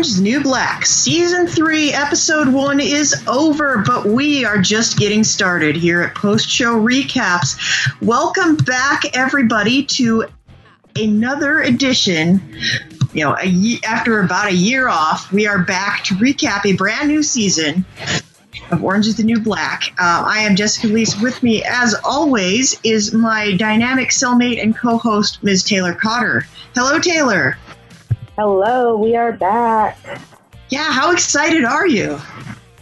Orange is New Black. Season 3, Episode 1 is over, but we are just getting started here at Post Show Recaps. Welcome back, everybody, to another edition. You know, after about a year off, we are back to recap a brand new season of Orange is the New Black. Uh, I am Jessica Liese. With me, as always, is my dynamic cellmate and co host, Ms. Taylor Cotter. Hello, Taylor. Hello, we are back. Yeah, how excited are you?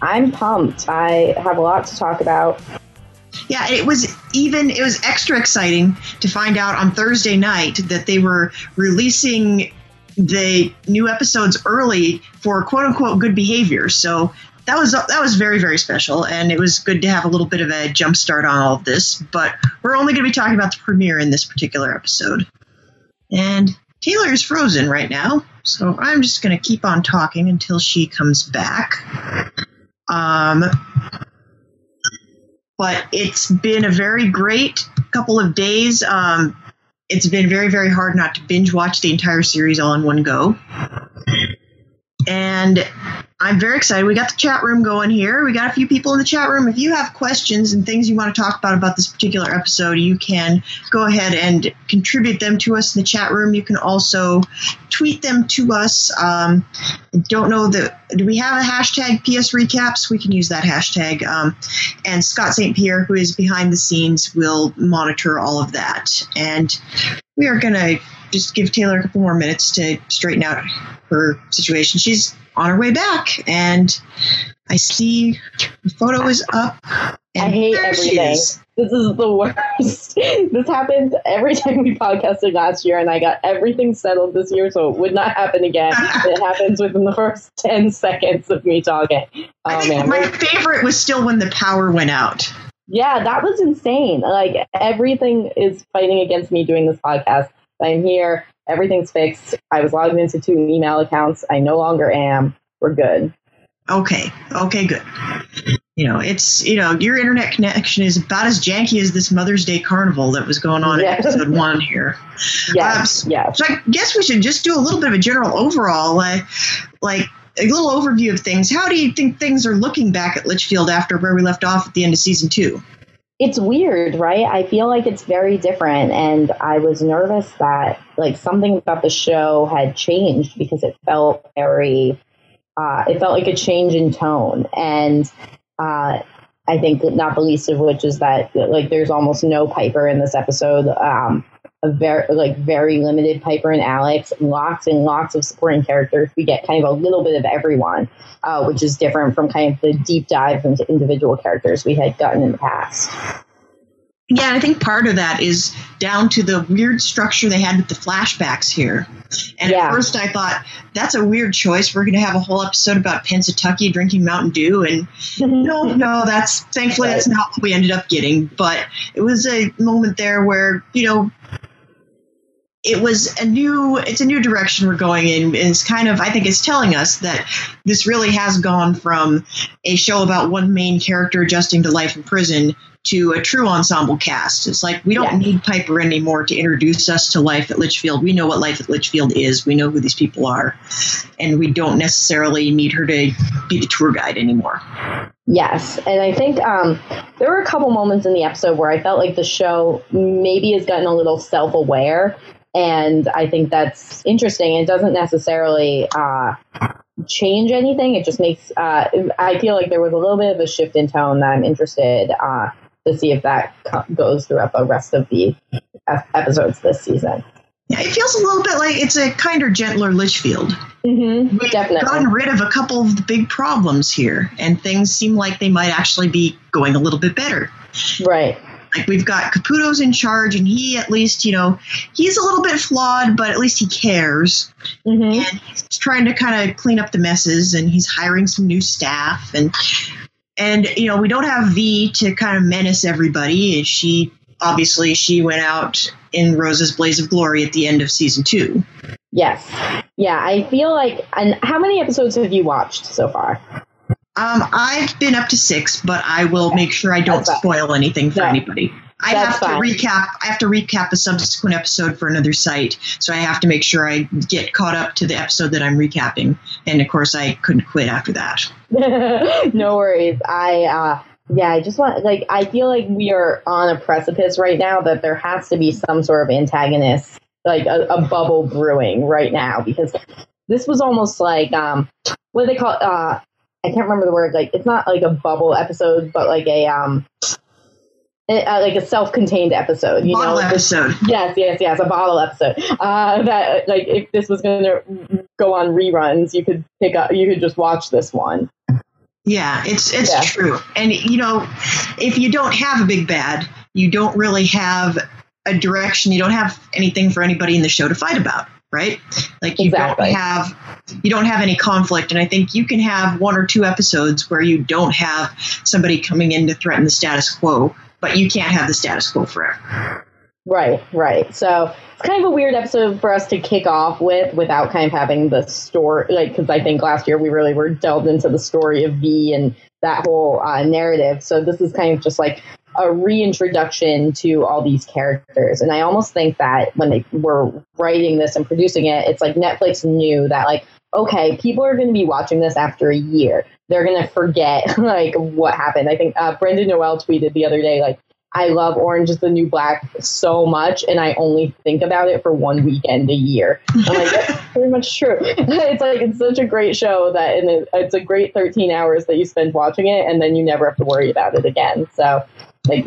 I'm pumped. I have a lot to talk about. Yeah, it was even it was extra exciting to find out on Thursday night that they were releasing the new episodes early for quote unquote good behavior. So that was that was very very special, and it was good to have a little bit of a jump start on all of this. But we're only going to be talking about the premiere in this particular episode. And Taylor is frozen right now, so I'm just going to keep on talking until she comes back. Um, but it's been a very great couple of days. Um, it's been very, very hard not to binge watch the entire series all in one go. And I'm very excited. We got the chat room going here. We got a few people in the chat room. If you have questions and things you want to talk about about this particular episode, you can go ahead and contribute them to us in the chat room. You can also tweet them to us. Um, don't know that. Do we have a hashtag PS Recaps? We can use that hashtag. Um, and Scott St. Pierre, who is behind the scenes, will monitor all of that. And we are going to just give Taylor a couple more minutes to straighten out her situation. She's on her way back, and I see the photo is up. I hate everything. Is. This is the worst. this happened every time we podcasted last year, and I got everything settled this year, so it would not happen again. it happens within the first 10 seconds of me talking. Oh, I think man. my favorite was still when the power went out. Yeah, that was insane. Like, everything is fighting against me doing this podcast. I'm here. Everything's fixed. I was logged into two email accounts. I no longer am. We're good. Okay. Okay, good. You know, it's, you know, your internet connection is about as janky as this Mother's Day carnival that was going on yes. in episode one here. Yes. Um, yes. So I guess we should just do a little bit of a general overall, uh, like a little overview of things. How do you think things are looking back at Litchfield after where we left off at the end of season two? It's weird, right? I feel like it's very different. And I was nervous that like something about the show had changed because it felt very, uh, it felt like a change in tone. And uh, I think not the least of which is that like there's almost no Piper in this episode. Um, a very like very limited Piper and Alex, lots and lots of supporting characters. We get kind of a little bit of everyone, uh, which is different from kind of the deep dive into individual characters we had gotten in the past. Yeah, I think part of that is down to the weird structure they had with the flashbacks here. And yeah. at first I thought, that's a weird choice. We're going to have a whole episode about Pennsatucky drinking Mountain Dew. And no, no, that's thankfully that's not what we ended up getting. But it was a moment there where, you know, it was a new it's a new direction we're going in and it's kind of i think it's telling us that this really has gone from a show about one main character adjusting to life in prison to a true ensemble cast. It's like we don't yeah. need Piper anymore to introduce us to life at Litchfield. We know what life at Litchfield is. We know who these people are, and we don't necessarily need her to be the tour guide anymore. Yes, and I think um, there were a couple moments in the episode where I felt like the show maybe has gotten a little self-aware, and I think that's interesting. It doesn't necessarily. Uh, change anything. It just makes uh, I feel like there was a little bit of a shift in tone that I'm interested uh, to see if that goes throughout the rest of the episodes this season. Yeah, it feels a little bit like it's a kinder, gentler Litchfield. Mm-hmm, We've definitely. gotten rid of a couple of the big problems here, and things seem like they might actually be going a little bit better. Right. We've got Caputo's in charge, and he at least, you know, he's a little bit flawed, but at least he cares, mm-hmm. and he's trying to kind of clean up the messes, and he's hiring some new staff, and and you know we don't have V to kind of menace everybody. And she obviously she went out in Rosa's blaze of glory at the end of season two. Yes, yeah, I feel like. And how many episodes have you watched so far? Um, I've been up to six, but I will make sure I don't spoil anything for no. anybody. I have fine. to recap. I have to recap a subsequent episode for another site, so I have to make sure I get caught up to the episode that I'm recapping. And of course, I couldn't quit after that. no worries. I uh, yeah, I just want like I feel like we are on a precipice right now that there has to be some sort of antagonist, like a, a bubble brewing right now because this was almost like um what do they call uh I can't remember the word like it's not like a bubble episode but like a um uh, like a self-contained episode, you bottle know. episode. Yes, yes, yes, a bottle episode. Uh, that like if this was going to go on reruns, you could pick up, you could just watch this one. Yeah, it's it's yeah. true. And you know, if you don't have a big bad, you don't really have a direction. You don't have anything for anybody in the show to fight about, right? Like you exactly. don't have you don't have any conflict and I think you can have one or two episodes where you don't have somebody coming in to threaten the status quo but you can't have the status quo forever. Right, right. So it's kind of a weird episode for us to kick off with without kind of having the story, like, because I think last year we really were delved into the story of V and that whole uh, narrative. So this is kind of just like a reintroduction to all these characters. And I almost think that when they were writing this and producing it, it's like Netflix knew that, like, okay, people are going to be watching this after a year they're gonna forget like what happened. I think uh, Brendan Noel tweeted the other day like I love Orange is the New Black so much, and I only think about it for one weekend a year. I'm like, that's pretty much true. it's like it's such a great show that, and it's a great 13 hours that you spend watching it, and then you never have to worry about it again. So, like,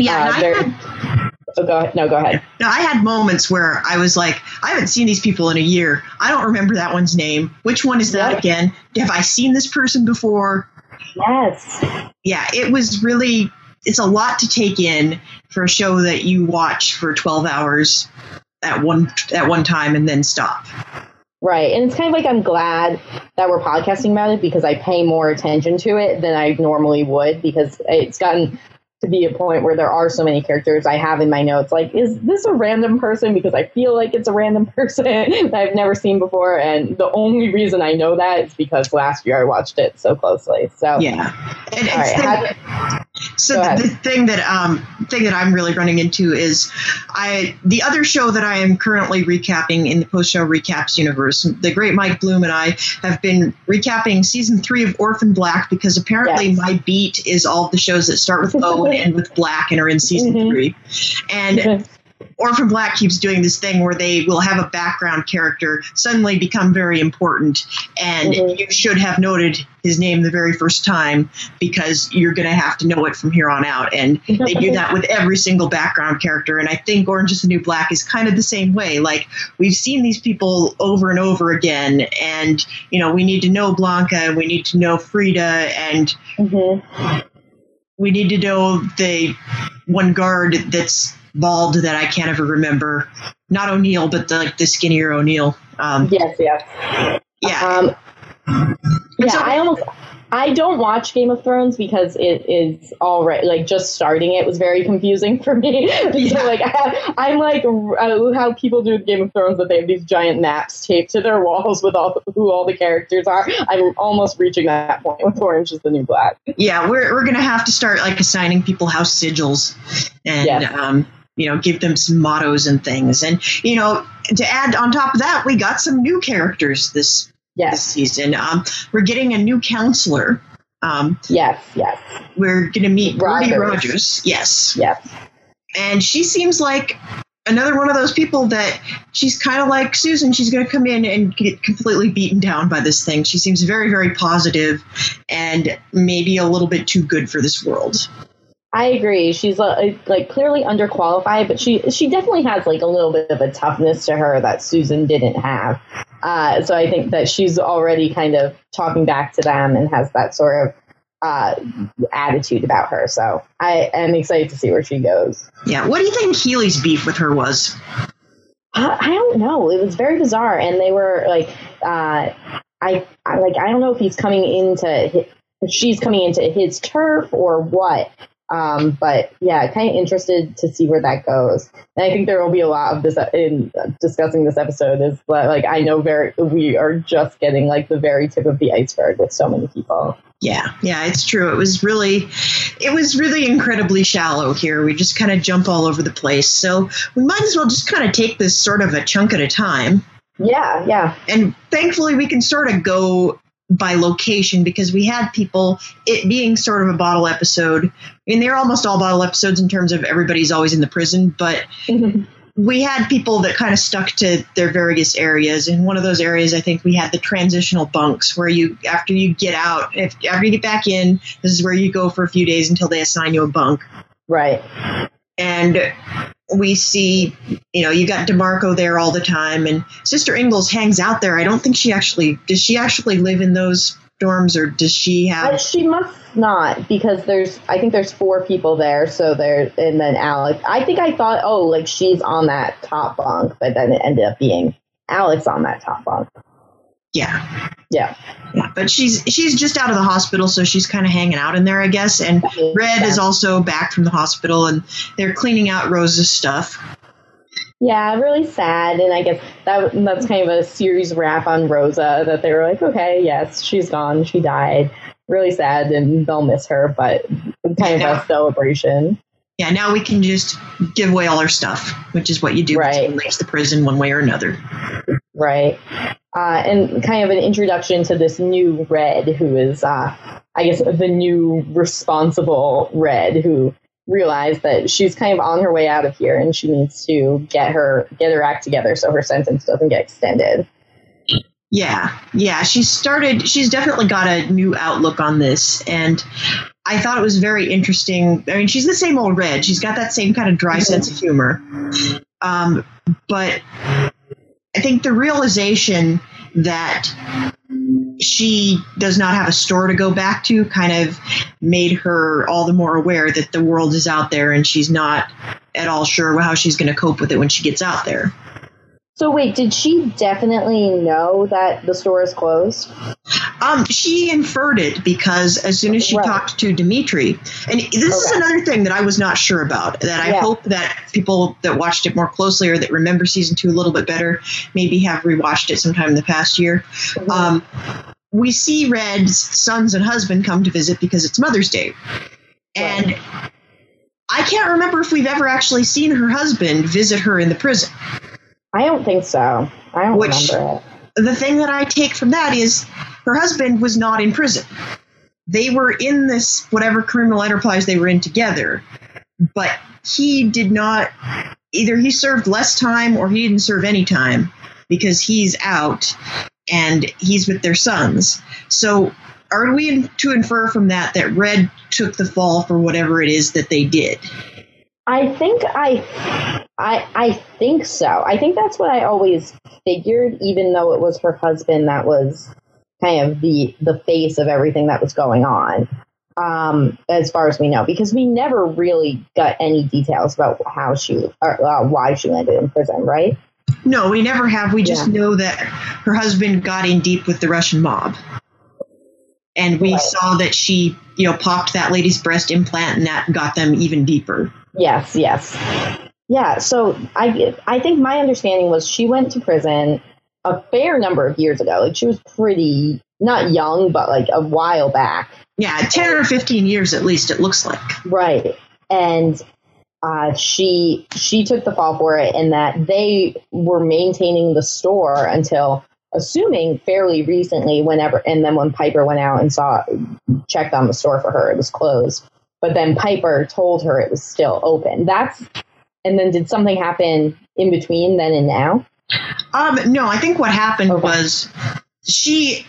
yeah, uh, oh, go ahead. No, go ahead. No, I had moments where I was like, I haven't seen these people in a year. I don't remember that one's name. Which one is that yep. again? Have I seen this person before? Yes. Yeah, it was really. It's a lot to take in for a show that you watch for 12 hours at one at one time and then stop. Right. And it's kind of like I'm glad that we're podcasting about it because I pay more attention to it than I normally would because it's gotten to be a point where there are so many characters I have in my notes. Like, is this a random person? Because I feel like it's a random person that I've never seen before. And the only reason I know that is because last year I watched it so closely. So, yeah. And, right, so the, the, thing that um thing that I'm really running into is I the other show that I am currently recapping in the post show recaps universe. The great Mike Bloom and I have been recapping season three of Orphan Black because apparently yes. my beat is all the shows that start with O and end with Black and are in season mm-hmm. three. And Orphan Black keeps doing this thing where they will have a background character suddenly become very important, and mm-hmm. you should have noted his name the very first time because you're going to have to know it from here on out. And they do that with every single background character. And I think Orange is the New Black is kind of the same way. Like we've seen these people over and over again, and you know we need to know Blanca, and we need to know Frida, and. Mm-hmm. We need to know the one guard that's bald that I can't ever remember. Not O'Neill, but the, like the skinnier O'Neill. Um, yes, yes. Yeah. Um, yeah, I almost I don't watch Game of Thrones because it is all right. Like just starting it was very confusing for me. So like I, am like uh, how people do with Game of Thrones that they have these giant maps taped to their walls with all who all the characters are. I'm almost reaching that point with Orange is the New Black. Yeah, we're we're gonna have to start like assigning people house sigils and yes. um you know, give them some mottos and things. And, you know, to add on top of that, we got some new characters this, yes. this season. Um, we're getting a new counselor. Um, yes, yes. We're going to meet Rogers. Rogers. Yes. Yes. And she seems like another one of those people that she's kind of like Susan. She's going to come in and get completely beaten down by this thing. She seems very, very positive and maybe a little bit too good for this world. I agree. She's uh, like clearly underqualified, but she she definitely has like a little bit of a toughness to her that Susan didn't have. Uh, so I think that she's already kind of talking back to them and has that sort of uh, attitude about her. So I am excited to see where she goes. Yeah. What do you think Healy's beef with her was? I, I don't know. It was very bizarre, and they were like, uh, I, I like I don't know if he's coming into. His, she's coming into his turf or what Um, but yeah, kind of interested to see where that goes. And I think there will be a lot of this in discussing this episode. Is like I know very we are just getting like the very tip of the iceberg with so many people. Yeah, yeah, it's true. It was really, it was really incredibly shallow here. We just kind of jump all over the place. So we might as well just kind of take this sort of a chunk at a time. Yeah, yeah. And thankfully, we can sort of go by location because we had people, it being sort of a bottle episode. I mean, they're almost all bottle episodes in terms of everybody's always in the prison, but. Mm-hmm. we had people that kind of stuck to their various areas. and one of those areas, I think we had the transitional bunks where you, after you get out, if after you get back in, this is where you go for a few days until they assign you a bunk. Right. And we see, you know, you got DeMarco there all the time, and Sister Ingalls hangs out there. I don't think she actually does. She actually live in those dorms, or does she have? Uh, she must not because there's. I think there's four people there. So there, and then Alex. I think I thought, oh, like she's on that top bunk, but then it ended up being Alex on that top bunk. Yeah. Yeah. Yeah. But she's she's just out of the hospital, so she's kind of hanging out in there, I guess. And Red is also back from the hospital, and they're cleaning out Rosa's stuff. Yeah, really sad, and I guess that that's kind of a series wrap on Rosa that they were like, okay, yes, she's gone, she died, really sad, and they'll miss her, but kind of a celebration. Yeah, now we can just give away all our stuff, which is what you do right. when leaves the prison one way or another. Right uh, and kind of an introduction to this new Red, who is, uh, I guess, the new responsible Red, who realized that she's kind of on her way out of here, and she needs to get her get her act together so her sentence doesn't get extended. Yeah, yeah, she started. She's definitely got a new outlook on this, and I thought it was very interesting. I mean, she's the same old Red. She's got that same kind of dry sense of humor, um, but I think the realization that she does not have a store to go back to kind of made her all the more aware that the world is out there and she's not at all sure how she's going to cope with it when she gets out there. So wait, did she definitely know that the store is closed? Um, she inferred it because as soon as she right. talked to Dimitri, and this okay. is another thing that I was not sure about. That I yeah. hope that people that watched it more closely or that remember season two a little bit better maybe have rewatched it sometime in the past year. Mm-hmm. Um, we see Red's sons and husband come to visit because it's Mother's Day, and. Right. I can't remember if we've ever actually seen her husband visit her in the prison. I don't think so. I don't Which, remember it. The thing that I take from that is her husband was not in prison. They were in this whatever criminal enterprise they were in together, but he did not either he served less time or he didn't serve any time because he's out and he's with their sons. So are we to infer from that that Red took the fall for whatever it is that they did? I think I, I, I think so. I think that's what I always figured, even though it was her husband that was kind of the the face of everything that was going on. Um, as far as we know, because we never really got any details about how she or uh, why she landed in prison, right? No, we never have. We just yeah. know that her husband got in deep with the Russian mob. And we right. saw that she, you know, popped that lady's breast implant and that got them even deeper. Yes, yes. Yeah, so I I think my understanding was she went to prison a fair number of years ago. Like she was pretty not young, but like a while back. Yeah, 10 or 15 years at least it looks like. Right. And uh, she she took the fall for it and that they were maintaining the store until assuming fairly recently whenever and then when Piper went out and saw checked on the store for her it was closed but then Piper told her it was still open. That's and then did something happen in between then and now? Um, no, I think what happened okay. was she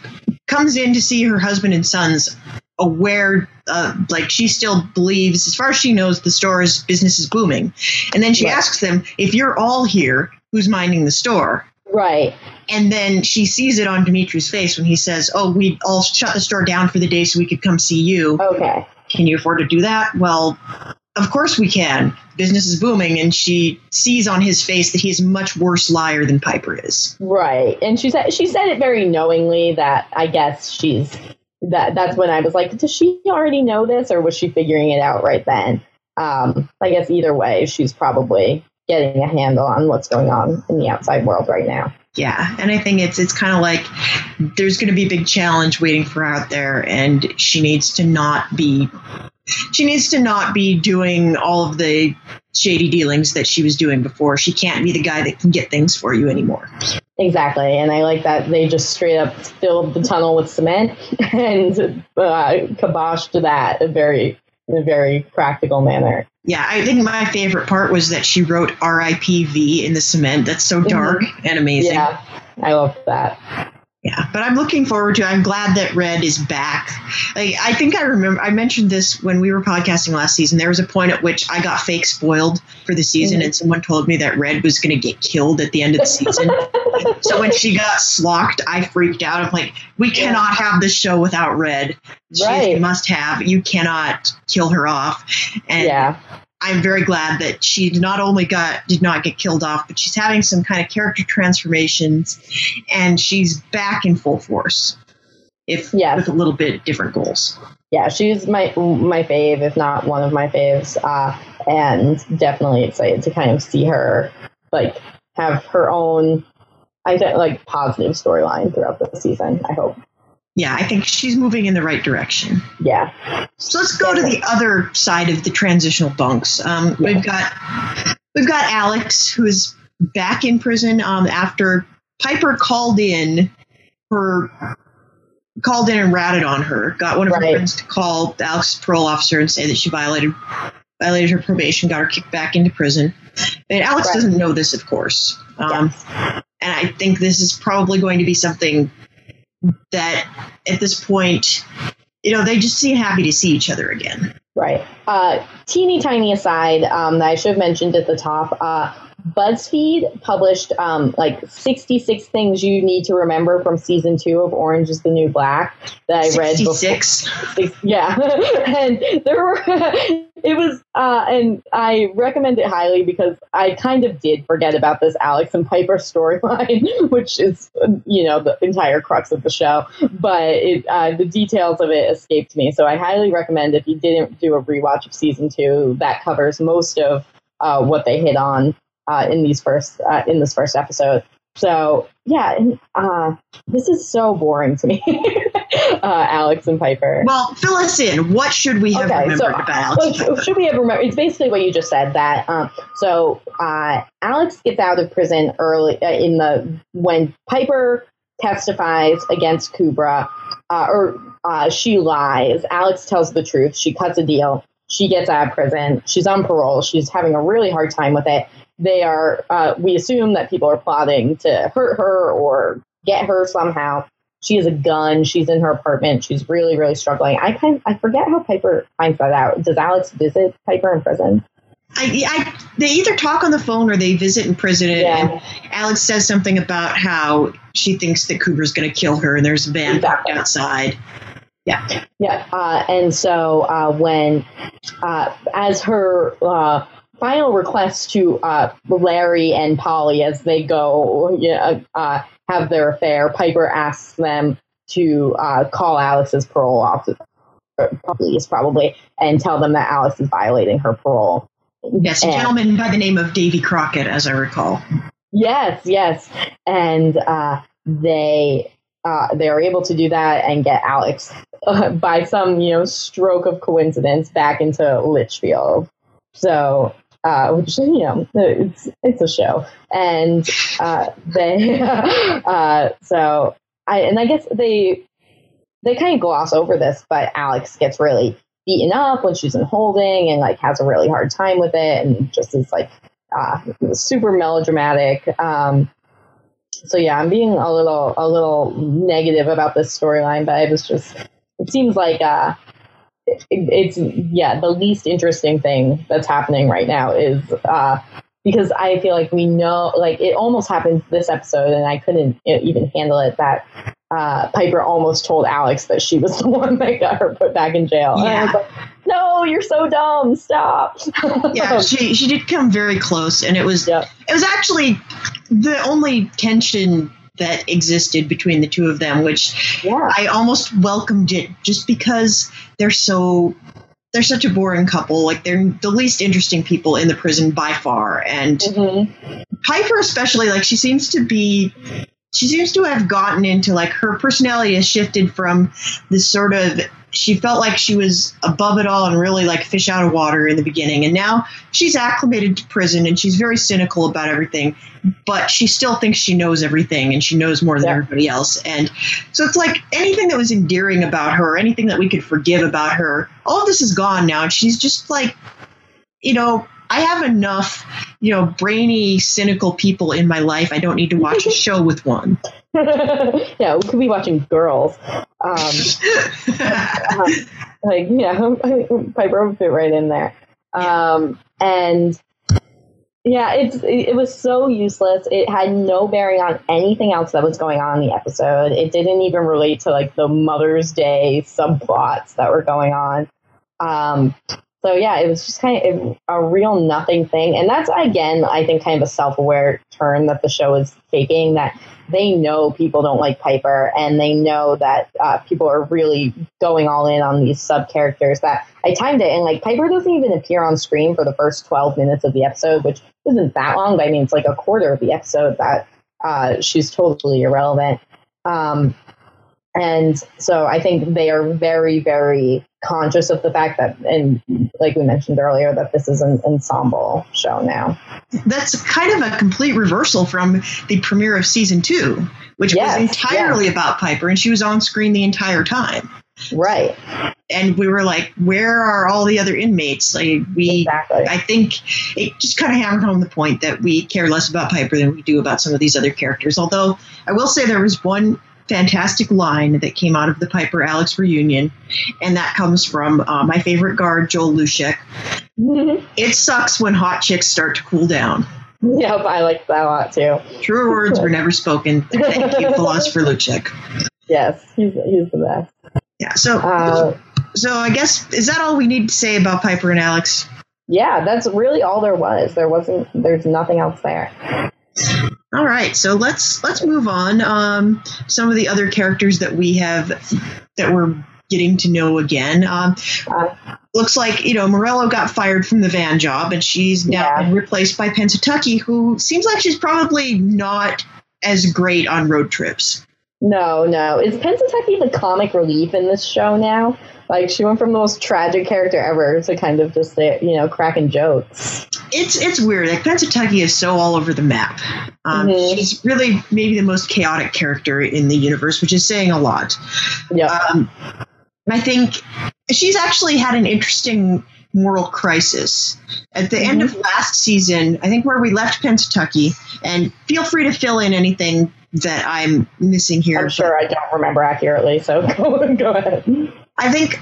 comes in to see her husband and sons aware uh, like she still believes as far as she knows the store's business is booming and then she right. asks them if you're all here who's minding the store right and then she sees it on dimitri's face when he says oh we all shut the store down for the day so we could come see you okay can you afford to do that? Well, of course we can. Business is booming, and she sees on his face that he's a much worse liar than Piper is. Right, and she said she said it very knowingly that I guess she's that that's when I was like, does she already know this, or was she figuring it out right then? Um, I guess either way, she's probably getting a handle on what's going on in the outside world right now. Yeah, and I think it's it's kind of like there's going to be a big challenge waiting for her out there, and she needs to not be she needs to not be doing all of the shady dealings that she was doing before. She can't be the guy that can get things for you anymore. Exactly, and I like that they just straight up filled the tunnel with cement and uh, kiboshed that very in a very practical manner. Yeah, I think my favorite part was that she wrote R.I.P.V. in the cement. That's so dark mm-hmm. and amazing. Yeah, I love that. Yeah, but I'm looking forward to. I'm glad that Red is back. Like I think I remember I mentioned this when we were podcasting last season. There was a point at which I got fake spoiled for the season, mm-hmm. and someone told me that Red was going to get killed at the end of the season. so when she got slocked, I freaked out. I'm like, we cannot have this show without Red. She right. must have. You cannot kill her off. And yeah. I'm very glad that she not only got did not get killed off, but she's having some kind of character transformations, and she's back in full force. If yes. with a little bit different goals. Yeah, she's my my fave, if not one of my faves, uh, and definitely excited to kind of see her like have her own, I think like positive storyline throughout the season. I hope yeah, I think she's moving in the right direction. Yeah. So let's go to the other side of the transitional bunks. Um, yeah. We've got we've got Alex who's back in prison um, after Piper called in her called in and ratted on her. Got one of right. her friends to call Alex's parole officer and say that she violated violated her probation, got her kicked back into prison. And Alex right. doesn't know this, of course. Um, yes. And I think this is probably going to be something that at this point, you know, they just seem happy to see each other again. Right. Uh, teeny tiny aside um, that I should have mentioned at the top. Uh, BuzzFeed published um, like 66 things you need to remember from season two of Orange is the New Black that I read 66. before. Yeah. and there were, it was, uh, and I recommend it highly because I kind of did forget about this Alex and Piper storyline, which is, you know, the entire crux of the show. But it, uh, the details of it escaped me. So I highly recommend if you didn't do a rewatch of season two, that covers most of uh, what they hit on uh, in these first uh, in this first episode. So yeah, uh, this is so boring to me, uh, Alex and Piper. Well, fill us in. What should we have okay, remembered so, about Alex? So should we have remembered? It's basically what you just said. That um, so uh, Alex gets out of prison early uh, in the when Piper testifies against Kubra, uh, or uh, she lies. Alex tells the truth. She cuts a deal. She gets out of prison. She's on parole. She's having a really hard time with it they are uh, we assume that people are plotting to hurt her or get her somehow she has a gun she's in her apartment she's really really struggling i kind i forget how piper finds that out does alex visit piper in prison I, I, they either talk on the phone or they visit in prison. Yeah. And Alex says something about how she thinks that Kubra's going to kill her, and there's a van exactly. parked outside. Yeah, yeah. Uh, and so uh, when, uh, as her uh, final request to uh, Larry and Polly as they go you know, uh, have their affair. Piper asks them to uh, call Alex's parole officer, police probably, and tell them that Alex is violating her parole. Yes, a and, gentleman by the name of Davy Crockett, as I recall. Yes, yes, and uh, they uh, they are able to do that and get Alex uh, by some you know stroke of coincidence back into Litchfield. So uh, which you know it's it's a show, and uh, they uh, so I and I guess they they kind of gloss over this, but Alex gets really beaten up when she's in holding and like has a really hard time with it, and just is like uh, super melodramatic. Um, so yeah, I'm being a little a little negative about this storyline, but it was just it seems like uh, it's yeah the least interesting thing that's happening right now is uh, because I feel like we know like it almost happened this episode and I couldn't even handle it that uh, Piper almost told Alex that she was the one that got her put back in jail. Yeah. Like, no, you're so dumb. Stop. yeah, she she did come very close, and it was it was actually the only tension that existed between the two of them, which yeah. I almost welcomed it just because they're so they're such a boring couple. Like they're the least interesting people in the prison by far. And mm-hmm. Piper, especially, like she seems to be, she seems to have gotten into like her personality has shifted from this sort of she felt like she was above it all and really like fish out of water in the beginning. And now she's acclimated to prison and she's very cynical about everything, but she still thinks she knows everything and she knows more than yeah. everybody else. And so it's like anything that was endearing about her, anything that we could forgive about her, all of this is gone now. And she's just like, you know, I have enough, you know, brainy, cynical people in my life. I don't need to watch a show with one. yeah, we could be watching Girls. Um, uh, like, yeah, Piper would fit right in there. Um, and yeah, it's it was so useless. It had no bearing on anything else that was going on in the episode. It didn't even relate to like the Mother's Day subplots that were going on. Um, so yeah, it was just kind of a real nothing thing, and that's again, I think, kind of a self-aware turn that the show is taking. That they know people don't like Piper, and they know that uh, people are really going all in on these sub characters. That I timed it, and like Piper doesn't even appear on screen for the first twelve minutes of the episode, which isn't that long, but I mean, it's like a quarter of the episode that uh, she's totally irrelevant. Um, and so I think they are very, very conscious of the fact that, and like we mentioned earlier, that this is an ensemble show now. That's kind of a complete reversal from the premiere of season two, which yes, was entirely yes. about Piper, and she was on screen the entire time. Right. And we were like, where are all the other inmates? Like we exactly. I think it just kind of hammered home the point that we care less about Piper than we do about some of these other characters. Although I will say there was one fantastic line that came out of the Piper Alex reunion, and that comes from uh, my favorite guard, Joel Luschek. Mm-hmm. It sucks when hot chicks start to cool down. Yep, I like that a lot too. Truer words were never spoken. Thank you, Philosopher Luschek. Yes, he's, he's the best. Yeah, so uh, so I guess is that all we need to say about Piper and Alex? Yeah, that's really all there was. There wasn't. There's nothing else there. All right, so let's let's move on. Um, some of the other characters that we have that we're getting to know again. Um, looks like you know Morello got fired from the van job, and she's now yeah. been replaced by Pennsatucky, who seems like she's probably not as great on road trips. No, no. Is Pennsatucky the comic relief in this show now? Like she went from the most tragic character ever to kind of just you know cracking jokes. It's it's weird. Like Pennsatucky is so all over the map. Um, mm-hmm. She's really maybe the most chaotic character in the universe, which is saying a lot. Yeah. Um, I think she's actually had an interesting moral crisis. At the mm-hmm. end of last season, I think where we left Pennsatucky, and feel free to fill in anything that I'm missing here. I'm sure I don't remember accurately, so go, go ahead. I think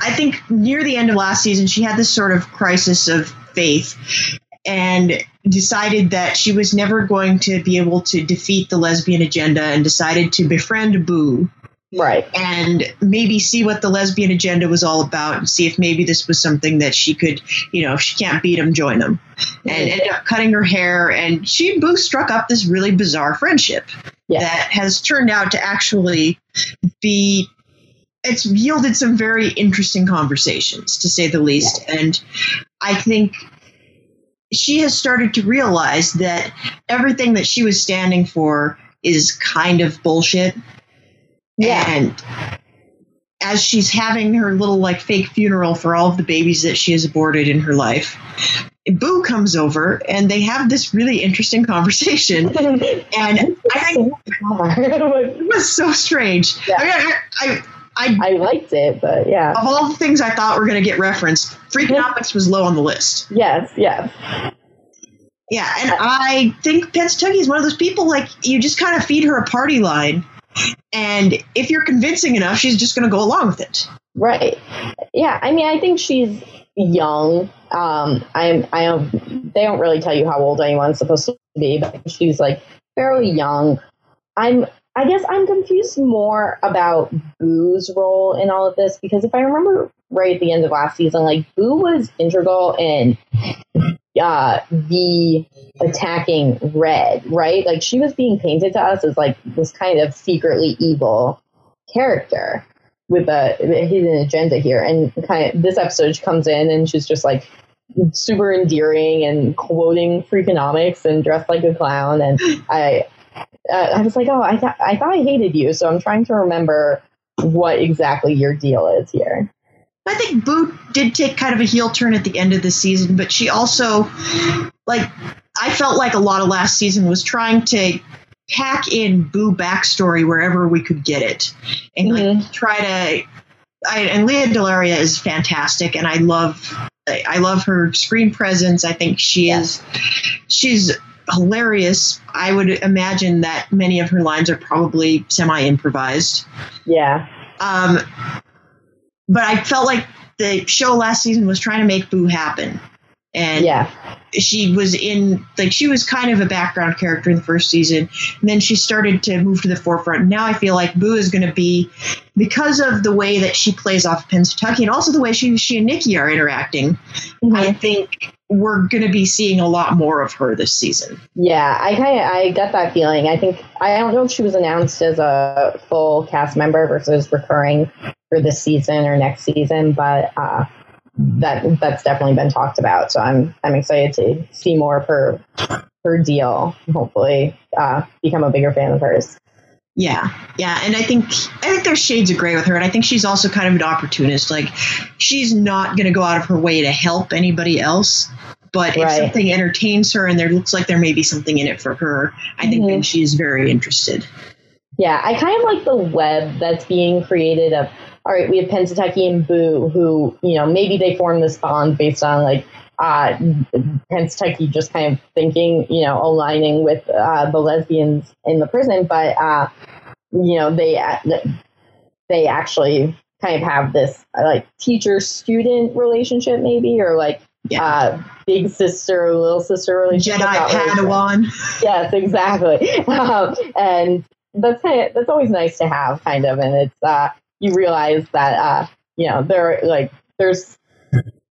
I think near the end of last season she had this sort of crisis of faith and decided that she was never going to be able to defeat the lesbian agenda and decided to befriend Boo. Right. And maybe see what the lesbian agenda was all about and see if maybe this was something that she could, you know, if she can't beat him, join them. Mm-hmm. And ended up cutting her hair. And she and Boo struck up this really bizarre friendship yeah. that has turned out to actually be it's yielded some very interesting conversations, to say the least. And I think she has started to realize that everything that she was standing for is kind of bullshit. Yeah. And as she's having her little like fake funeral for all of the babies that she has aborted in her life, Boo comes over and they have this really interesting conversation. and I think it was so strange. Yeah. I, I, I I, I liked it, but yeah. Of all the things I thought were going to get referenced, Freakonomics was low on the list. Yes, yes. Yeah, and I think Pennsatucky is one of those people like you just kind of feed her a party line, and if you're convincing enough, she's just going to go along with it. Right. Yeah, I mean, I think she's young. Um, I'm. I don't. They don't really tell you how old anyone's supposed to be, but she's like fairly young. I'm I guess I'm confused more about Boo's role in all of this because if I remember right at the end of last season, like Boo was integral in uh, the attacking Red, right? Like she was being painted to us as like this kind of secretly evil character with a, hidden agenda here. And kind of this episode comes in and she's just like super endearing and quoting Freakonomics and dressed like a clown. And I, uh, I was like, oh, I thought I thought I hated you. So I'm trying to remember what exactly your deal is here. I think Boo did take kind of a heel turn at the end of the season, but she also, like, I felt like a lot of last season was trying to pack in Boo backstory wherever we could get it, and mm-hmm. like try to. I, and Lea DeLaria is fantastic, and I love I love her screen presence. I think she yeah. is she's hilarious. I would imagine that many of her lines are probably semi improvised. Yeah. Um, but I felt like the show last season was trying to make Boo happen. And yeah. she was in like she was kind of a background character in the first season. And then she started to move to the forefront. Now I feel like Boo is gonna be because of the way that she plays off Pennsatucky and also the way she she and Nikki are interacting, mm-hmm. I think we're going to be seeing a lot more of her this season. Yeah, I kind of I get that feeling. I think I don't know if she was announced as a full cast member versus recurring for this season or next season, but uh, that that's definitely been talked about. So I'm I'm excited to see more of her her deal. Hopefully, uh, become a bigger fan of hers. Yeah, yeah, and I think I think there's shades of gray with her, and I think she's also kind of an opportunist. Like, she's not going to go out of her way to help anybody else, but right. if something entertains her and there looks like there may be something in it for her, I think mm-hmm. she's very interested. Yeah, I kind of like the web that's being created of all right, we have Pennsatucky and Boo, who, you know, maybe they form this bond based on like uh, Pennsatucky just kind of thinking, you know, aligning with uh, the lesbians in the prison, but, uh, you know, they, they actually kind of have this like teacher student relationship, maybe, or like yeah. uh, big sister, little sister relationship. Jedi Padawan. Yes, exactly. Um, and that's kind of, that's always nice to have, kind of, and it's uh, you realize that uh, you know there like there's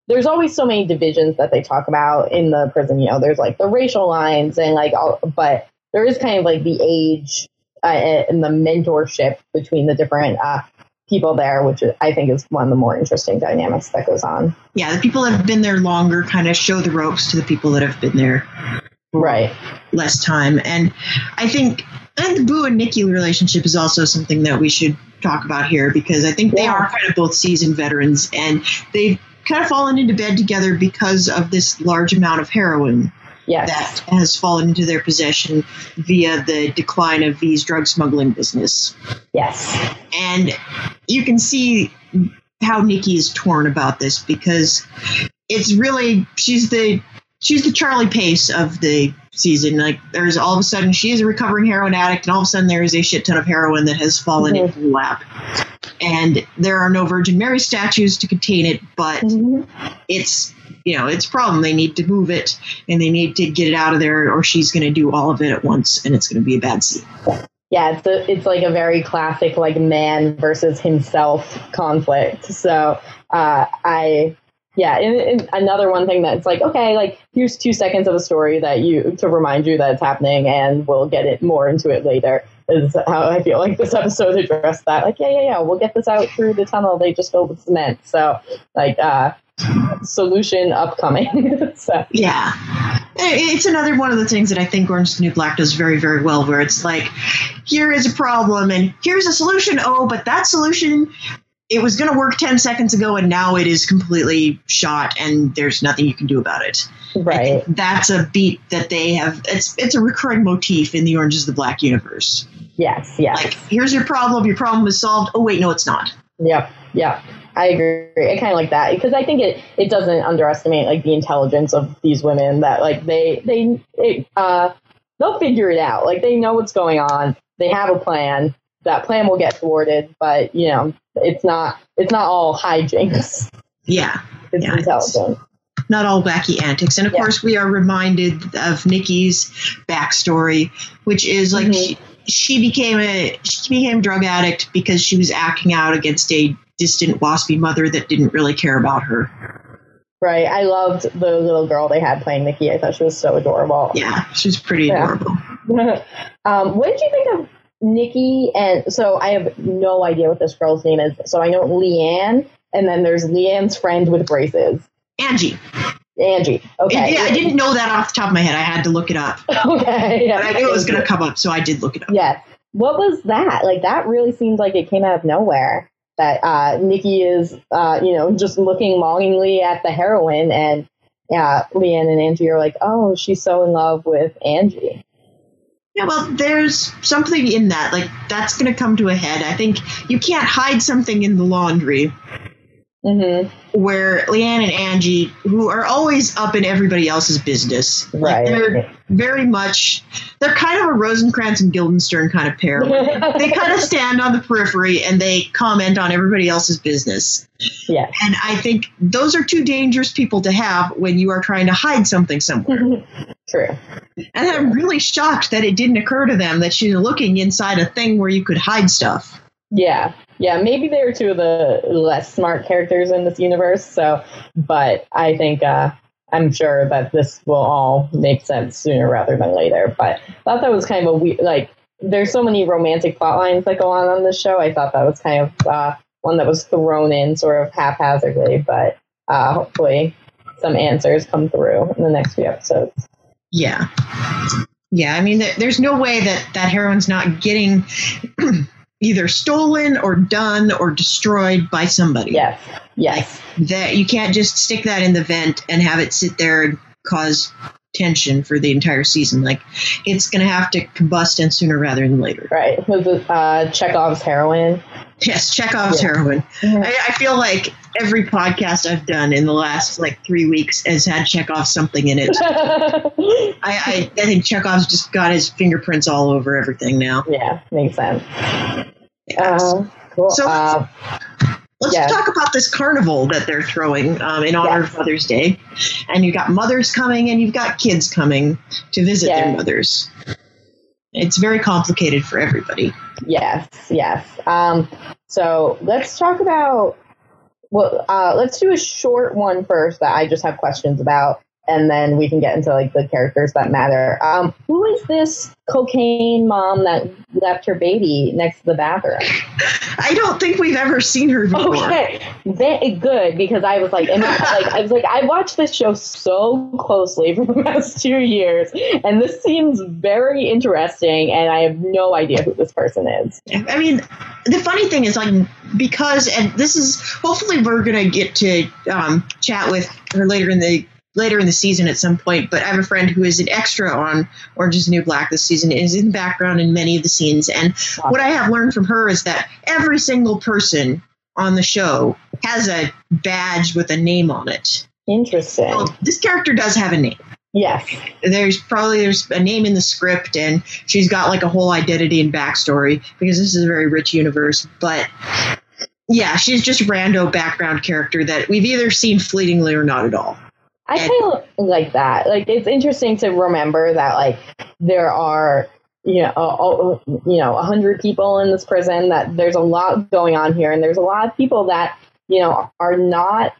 there's always so many divisions that they talk about in the prison. You know, there's like the racial lines and like all, but there is kind of like the age uh, and the mentorship between the different uh, people there, which I think is one of the more interesting dynamics that goes on. Yeah, the people that have been there longer kind of show the ropes to the people that have been there right less time, and I think and the Boo and Nikki relationship is also something that we should talk about here because I think yeah. they are kind of both seasoned veterans and they've kind of fallen into bed together because of this large amount of heroin yes. that has fallen into their possession via the decline of V's drug smuggling business. Yes. And you can see how Nikki is torn about this because it's really she's the she's the Charlie Pace of the season. Like there's all of a sudden she is a recovering heroin addict, and all of a sudden there is a shit ton of heroin that has fallen mm-hmm. into the lap. And there are no Virgin Mary statues to contain it, but mm-hmm. it's you know it's a problem. They need to move it, and they need to get it out of there, or she's going to do all of it at once, and it's going to be a bad scene. Yeah, it's a, it's like a very classic like man versus himself conflict. So uh, I yeah, and, and, another one thing that's like, okay, like here's two seconds of a story that you to remind you that it's happening, and we'll get it more into it later. Is how I feel like this episode addressed that. Like, yeah, yeah, yeah, we'll get this out through the tunnel they just filled with cement. So, like, uh, solution upcoming. so. Yeah, it's another one of the things that I think Orange New Black does very, very well, where it's like, here is a problem and here's a solution. Oh, but that solution it was going to work 10 seconds ago and now it is completely shot and there's nothing you can do about it right that's a beat that they have it's it's a recurring motif in the orange is the black universe yes yes like here's your problem your problem is solved oh wait no it's not yep yep I agree. I kind of like that because I think it, it doesn't underestimate like the intelligence of these women that like they they it, uh they'll figure it out. Like they know what's going on. They have a plan. That plan will get thwarted, but you know it's not it's not all hijinks. Yeah, it's yeah, intelligent. It's not all wacky antics, and of yeah. course we are reminded of Nikki's backstory, which is like mm-hmm. she, she became a she became a drug addict because she was acting out against a distant waspy mother that didn't really care about her. Right. I loved the little girl they had playing Nikki. I thought she was so adorable. Yeah, she's pretty adorable. um, what did you think of Nikki? And so I have no idea what this girl's name is. So I know Leanne, and then there's Leanne's friend with braces. Angie. Angie. Okay. Yeah, I didn't know that off the top of my head. I had to look it up. okay. Yeah, but I knew it was going to come up, so I did look it up. Yes. What was that? Like that really seems like it came out of nowhere. That uh, Nikki is, uh, you know, just looking longingly at the heroin, and yeah, Leanne and Angie are like, oh, she's so in love with Angie. Yeah, well, there's something in that. Like, that's going to come to a head. I think you can't hide something in the laundry Mm-hmm. where Leanne and Angie, who are always up in everybody else's business, like, Right. they're very much, they're kind of a Rosencrantz and Guildenstern kind of pair. they kind of stand on the periphery and they comment on everybody else's business. Yeah. And I think those are two dangerous people to have when you are trying to hide something somewhere. True. And I'm really shocked that it didn't occur to them that she's looking inside a thing where you could hide stuff. Yeah. Yeah. Maybe they're two of the less smart characters in this universe. So, but I think, uh, I'm sure that this will all make sense sooner rather than later. But I thought that was kind of a weird, like, there's so many romantic plot lines that go on on this show. I thought that was kind of uh, one that was thrown in sort of haphazardly, but uh, hopefully some answers come through in the next few episodes. Yeah. Yeah, I mean, there's no way that that heroin's not getting either stolen or done or destroyed by somebody. Yes. Yes. That you can't just stick that in the vent and have it sit there and cause tension for the entire season. Like it's going to have to combust and sooner rather than later. Right. Was it uh, Chekhov's heroin? Yes, Chekhov's Yeah. heroin. Mhm. I, I feel like every podcast I've done in the last like three weeks has had Chekhov something in it. I, I, I think Chekhov's just got his fingerprints all over everything now. yeah, makes sense. Uh, cool. So- uh, Let's Yeah. talk about this carnival that they're throwing um, in honor Yes. of Mother's Day. And you've got mothers coming and you've got kids coming to visit Yeah. their mothers. It's very complicated for everybody. Yes, yes. Um, so let's talk about. Well, uh, let's do a short one first that I just have questions about, and then we can get into like the characters that matter. Um, who is this cocaine mom that left her baby next to the bathroom? I don't think we've ever seen her before. Okay, very good because I was like, I, like I was like, I watched this show so closely for the past two years, and this seems very interesting, and I have no idea who this person is. I mean, the funny thing is, like, because, and this is hopefully we're gonna get to um, chat with her later in the later in the season at some point. But I have a friend who is an extra on Orange Is the New Black this season, is in the background in many of the scenes, and what I have learned from her is that every single person on the show has a badge with a name on it. Interesting. So this character does have a name. Yes. there's probably there's a name in the script and she's got like a whole identity and backstory because this is a very rich universe but yeah she's just a rando background character that we've either seen fleetingly or not at all I kind of like that. Like, it's interesting to remember that, like, there are, you know, uh, you know, a hundred people in this prison. That there's a lot going on here, and there's a lot of people that you know are not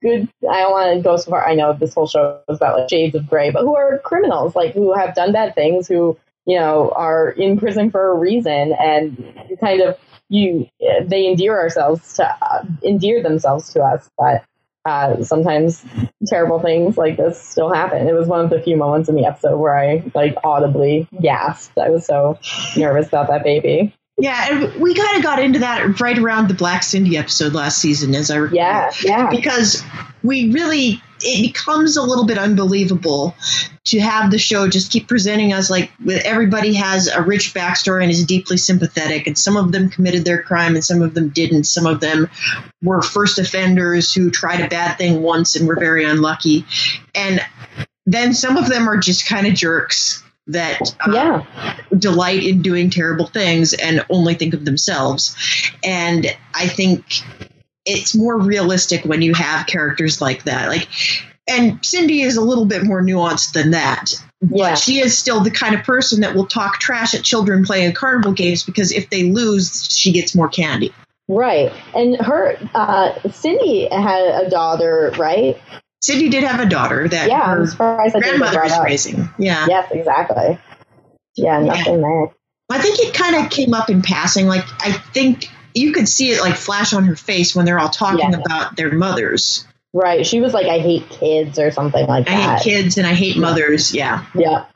good. I don't want to go so far. I know this whole show is about like shades of gray, but who are criminals, like who have done bad things, who you know are in prison for a reason, and kind of you they endear ourselves to uh, endear themselves to us, but uh, sometimes terrible things like this still happen. It was one of the few moments in the episode where I like audibly gasped. I was so nervous about that baby. yeah and we kind of got into that right around the black cindy episode last season as i recall Yeah, yeah, because we really it becomes a little bit unbelievable to have the show just keep presenting us like everybody has a rich backstory and is deeply sympathetic and some of them committed their crime and some of them didn't. Some of them were first offenders who tried a bad thing once and were very unlucky. And then some of them are just kind of jerks that uh, yeah, delight in doing terrible things and only think of themselves. And I think it's more realistic when you have characters like that. Like, and Cindy is a little bit more nuanced than that. yeah. But she is still the kind of person that will talk trash at children playing carnival games because if they lose, she gets more candy. Right. And her, uh, Cindy had a daughter, right? Cindy did have a daughter that yeah, I'm surprised grandmother was raising. Yeah. Yes, exactly. Yeah, nothing yeah. there. I think it kind of came up in passing. Like I think you could see it like flash on her face when they're all talking yeah. about their mothers. Right. She was like, I hate kids or something like I that. I hate kids and I hate mothers. Yeah. Yeah.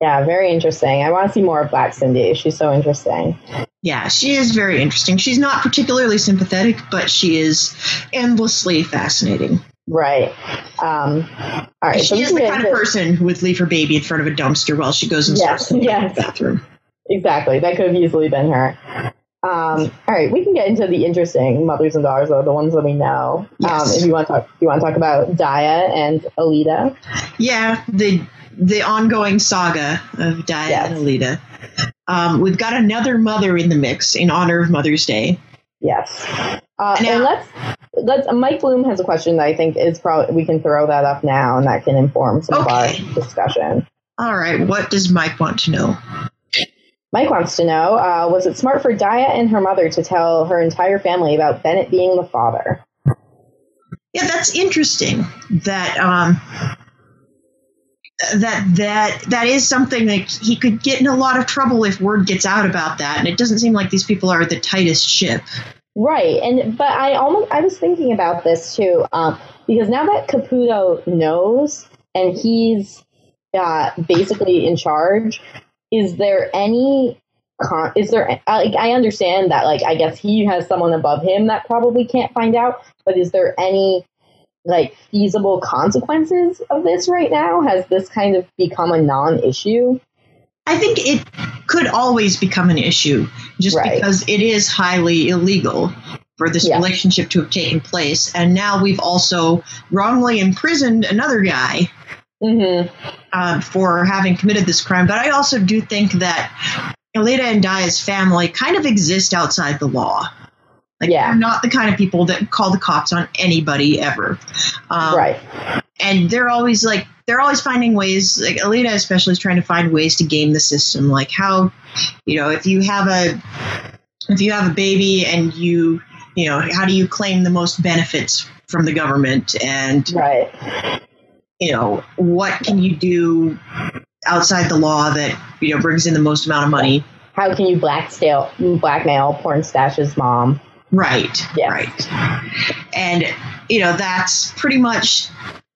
Yeah, very interesting. I want to see more of Black Cindy. She's so interesting. Yeah, she is very interesting. She's not particularly sympathetic, but she is endlessly fascinating. Right. Um, all right. She so is the kind of person who would leave her baby in front of a dumpster while she goes and yes, yes. the bathroom. Exactly. That could have easily been her. Um, all right, we can get into the interesting mothers and daughters, though the ones that we know. Yes. Um, if you want to talk, you want to talk about Daya and Aleida. Yeah, the the ongoing saga of Daya yes. and Aleida. Um, we've got another mother in the mix in honor of Mother's Day. Yes, uh, now, and let's let's. Mike Bloom has a question that I think is probably we can throw that up now, and that can inform some okay. of our discussion. All right, what does Mike want to know? Mike wants to know uh, Was it smart for Daya and her mother to tell her entire family about Bennett being the father? Yeah, that's interesting. That um, that that that is something that he could get in a lot of trouble if word gets out about that, and it doesn't seem like these people are the tightest ship. Right, and but I almost I was thinking about this too, um, because now that Caputo knows and he's uh, basically in charge, is there any con- is there like I understand that like I guess he has someone above him that probably can't find out, but is there any like feasible consequences of this right now? Has this kind of become a non-issue? I think it could always become an issue just right. because it is highly illegal for this yeah. relationship to have taken place. And now we've also wrongly imprisoned another guy mm-hmm. uh, for having committed this crime. But I also do think that Aleida and Daya's family kind of exist outside the law. Like yeah. they're not the kind of people that call the cops on anybody ever. Um, right. And they're always like they're always finding ways. Like Aleida, especially, is trying to find ways to game the system. Like how, you know, if you have a if you have a baby and you you know how do you claim the most benefits from the government and right you know, what can you do outside the law that, you know, brings in the most amount of money? How can you blackmail, blackmail Pornstache's mom? Right. Yes. Right. And, you know, that's pretty much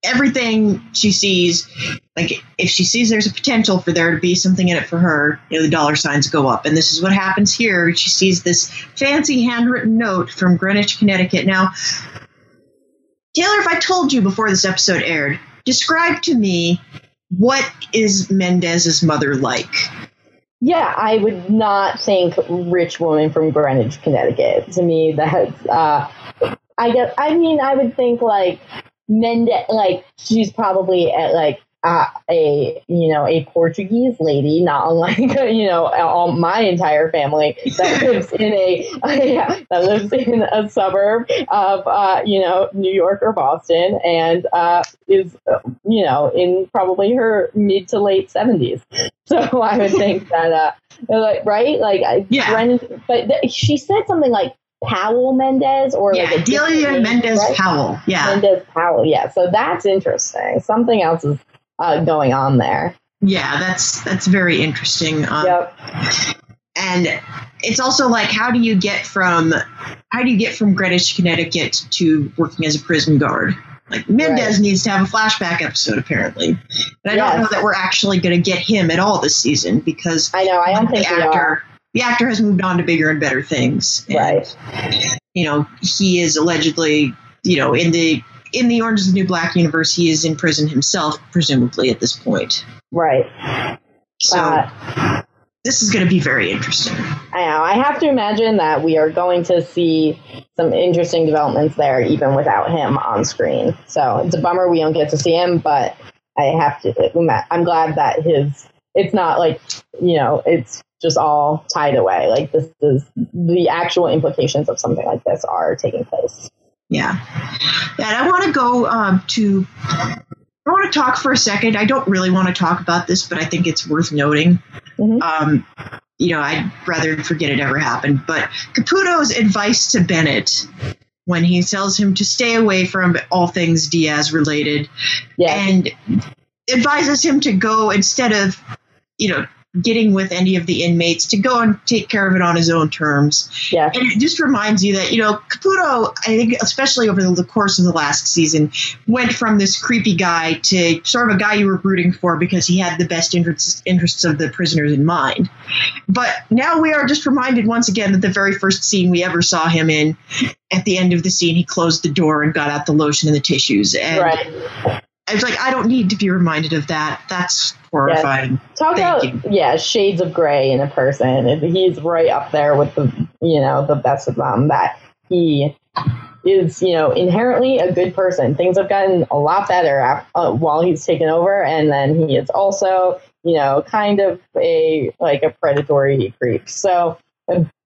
everything she sees. Like, if she sees there's a potential for there to be something in it for her, you know, the dollar signs go up. And this is what happens here. She sees this fancy handwritten note from Greenwich, Connecticut. Now, Taylor, if I told you before this episode aired describe to me what is Mendez's mother like? Yeah, I would not think rich woman from Greenwich, Connecticut. To me, that's uh, I guess. I mean, I would think like Mendez, like she's probably at like uh, a you know a Portuguese lady, not unlike you know all my entire family that lives in a yeah, that lives in a suburb of uh, you know New York or Boston, and uh, is you know in probably her mid to late seventies. So I would think that uh, like right, like yeah, Brennan, but th- she said something like Powell Mendez or yeah, like Delia Mendez right? Powell. Yeah. Mendez Powell. Yeah. So that's interesting. Something else is uh, going on there. Yeah, that's that's very interesting. Um, yep. And it's also like, how do you get from how do you get from Greenwich, Connecticut, to working as a prison guard? Like Mendez right. needs to have a flashback episode, apparently. But I yes. don't know that we're actually going to get him at all this season because I know I don't think the actor the actor has moved on to bigger and better things. And, right. You know, he is allegedly, you know, in the in the Orange is the New Black universe, he is in prison himself, presumably at this point. Right. So uh, this is going to be very interesting. I know. I have to imagine that we are going to see some interesting developments there, even without him on screen. So it's a bummer we don't get to see him, but I have to. I'm glad that his. It's not like you know. It's just all tied away. Like this is the actual implications of something like this are taking place. Yeah. And I want to go um, to, I want to talk for a second. I don't really want to talk about this, but I think it's worth noting. Mm-hmm. Um, you know, I'd rather forget it ever happened. But Caputo's advice to Bennett when he tells him to stay away from all things Diaz related. And advises him to go instead of, you know, getting with any of the inmates to go and take care of it on his own terms. Yeah. And it just reminds you that, you know, Caputo, I think, especially over the course of the last season, went from this creepy guy to sort of a guy you were rooting for because he had the best interests, interests of the prisoners in mind. But now we are just reminded once again that the very first scene we ever saw him in, at the end of the scene, he closed the door and got out the lotion and the tissues. And right. I was like, I don't need to be reminded of that. That's horrifying. Yeah. Talk Thank about you. yeah, shades of gray in a person. He's right up there with the you know the best of them. That he is you know inherently a good person. Things have gotten a lot better after, uh, while he's taken over, and then he is also you know kind of a like a predatory creep. So,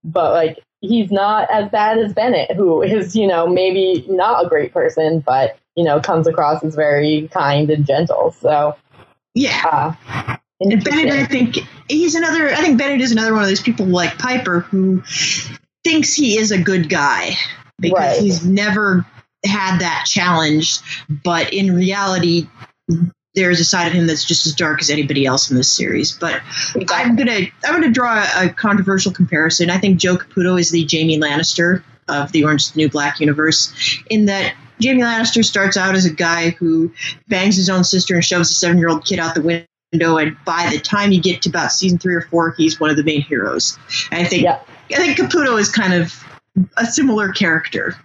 but like he's not as bad as Bennett, who is you know maybe not a great person, but you know, comes across as very kind and gentle. So, yeah. Uh, and Bennett, I think he's another. I think Bennett is another one of those people like Piper who thinks he is a good guy because right. he's never had that challenge, but in reality, there's a side of him that's just as dark as anybody else in this series. But exactly. I'm gonna I'm gonna draw a, a controversial comparison. I think Joe Caputo is the Jaime Lannister of the Orange New Black universe, in that Jaime Lannister starts out as a guy who bangs his own sister and shoves a seven year old kid out the window, and by the time you get to about season three or four, he's one of the main heroes. And I think yeah. I think Caputo is kind of a similar character.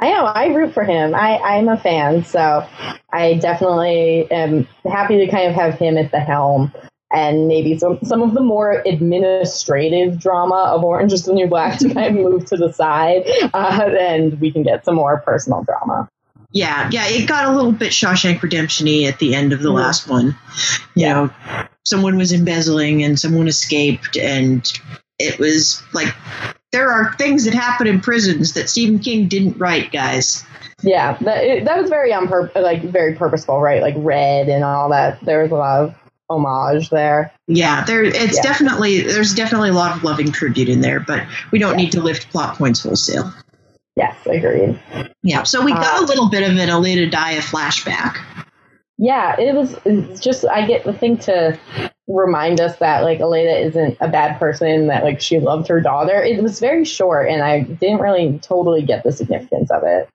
I know. I root for him. I, I'm a fan, so I definitely am happy to kind of have him at the helm and maybe some, some of the more administrative drama of Orange is the New Black to kind of move to the side, uh, and we can get some more personal drama. Yeah, yeah, it got a little bit Shawshank Redemption-y at the end of the mm-hmm. last one. You yeah. know, someone was embezzling and someone escaped, and it was like there are things that happen in prisons that Stephen King didn't write, guys. Yeah, that it, that was very on pur- like very purposeful, right? Like red and all that. There was a lot of homage there. Yeah, there it's yeah. definitely there's definitely a lot of loving tribute in there, but we don't need to lift plot points wholesale. Yes, agreed. Yeah, so we got uh, a little bit of an Aleida Daya flashback. Yeah, it was just I get the thing to remind us that like Aleida isn't a bad person, that like she loved her daughter. It was very short and I didn't really totally get the significance of it.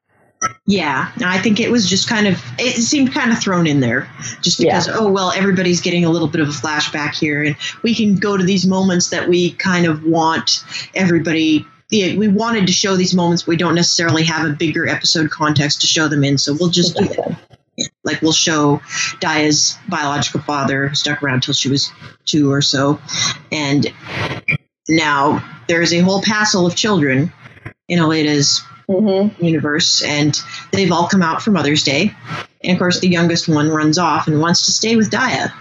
Yeah, I think it was just kind of it seemed kind of thrown in there, just because yeah. oh well everybody's getting a little bit of a flashback here, and we can go to these moments that we kind of want everybody. Yeah, we wanted to show these moments, but we don't necessarily have a bigger episode context to show them in, so we'll just do that. Like we'll show Daya's biological father who stuck around till she was two or so, and now there's a whole passel of children in Aleida's mm-hmm. universe, and they've all come out for Mother's Day. And of course, the youngest one runs off and wants to stay with Daya.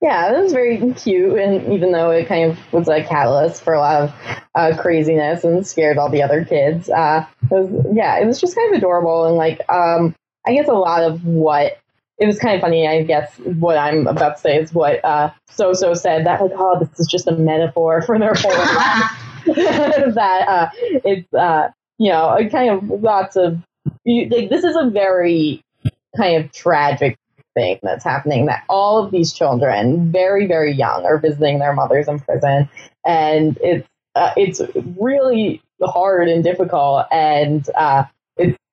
Yeah, it was very cute, and even though it kind of was a catalyst for a lot of uh, craziness and scared all the other kids, uh, it was, yeah, it was just kind of adorable. And like, um, I guess a lot of what it was kind of funny. I guess what I'm about to say is what uh, Soso said that like, oh, this is just a metaphor for their whole life. that uh, it's uh, you know, kind of lots of you, like this is a very kind of tragic thing that's happening that all of these children, very very young, are visiting their mothers in prison, and it's uh, it's really hard and difficult, and uh,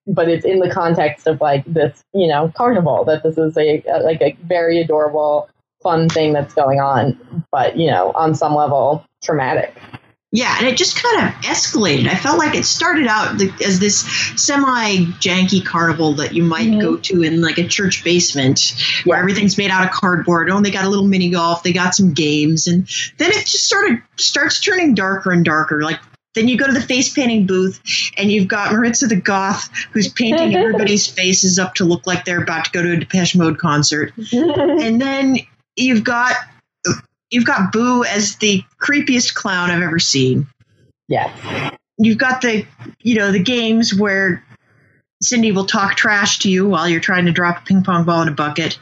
but it's in the context of like this, you know, carnival that this is a, a like a very adorable, fun thing that's going on, but you know, on some level, traumatic. Yeah, and it just kind of escalated. I felt like it started out as this semi janky carnival that you might mm-hmm. go to in like a church basement where everything's made out of cardboard. Oh, and they got a little mini golf, they got some games, and then it just sort of starts turning darker and darker. Like then you go to the face painting booth and you've got Maritza the Goth who's painting everybody's faces up to look like they're about to go to a Depeche Mode concert. and then you've got you've got Boo as the creepiest clown I've ever seen. Yeah. You've got the you know the games where Cindy will talk trash to you while you're trying to drop a ping pong ball in a bucket,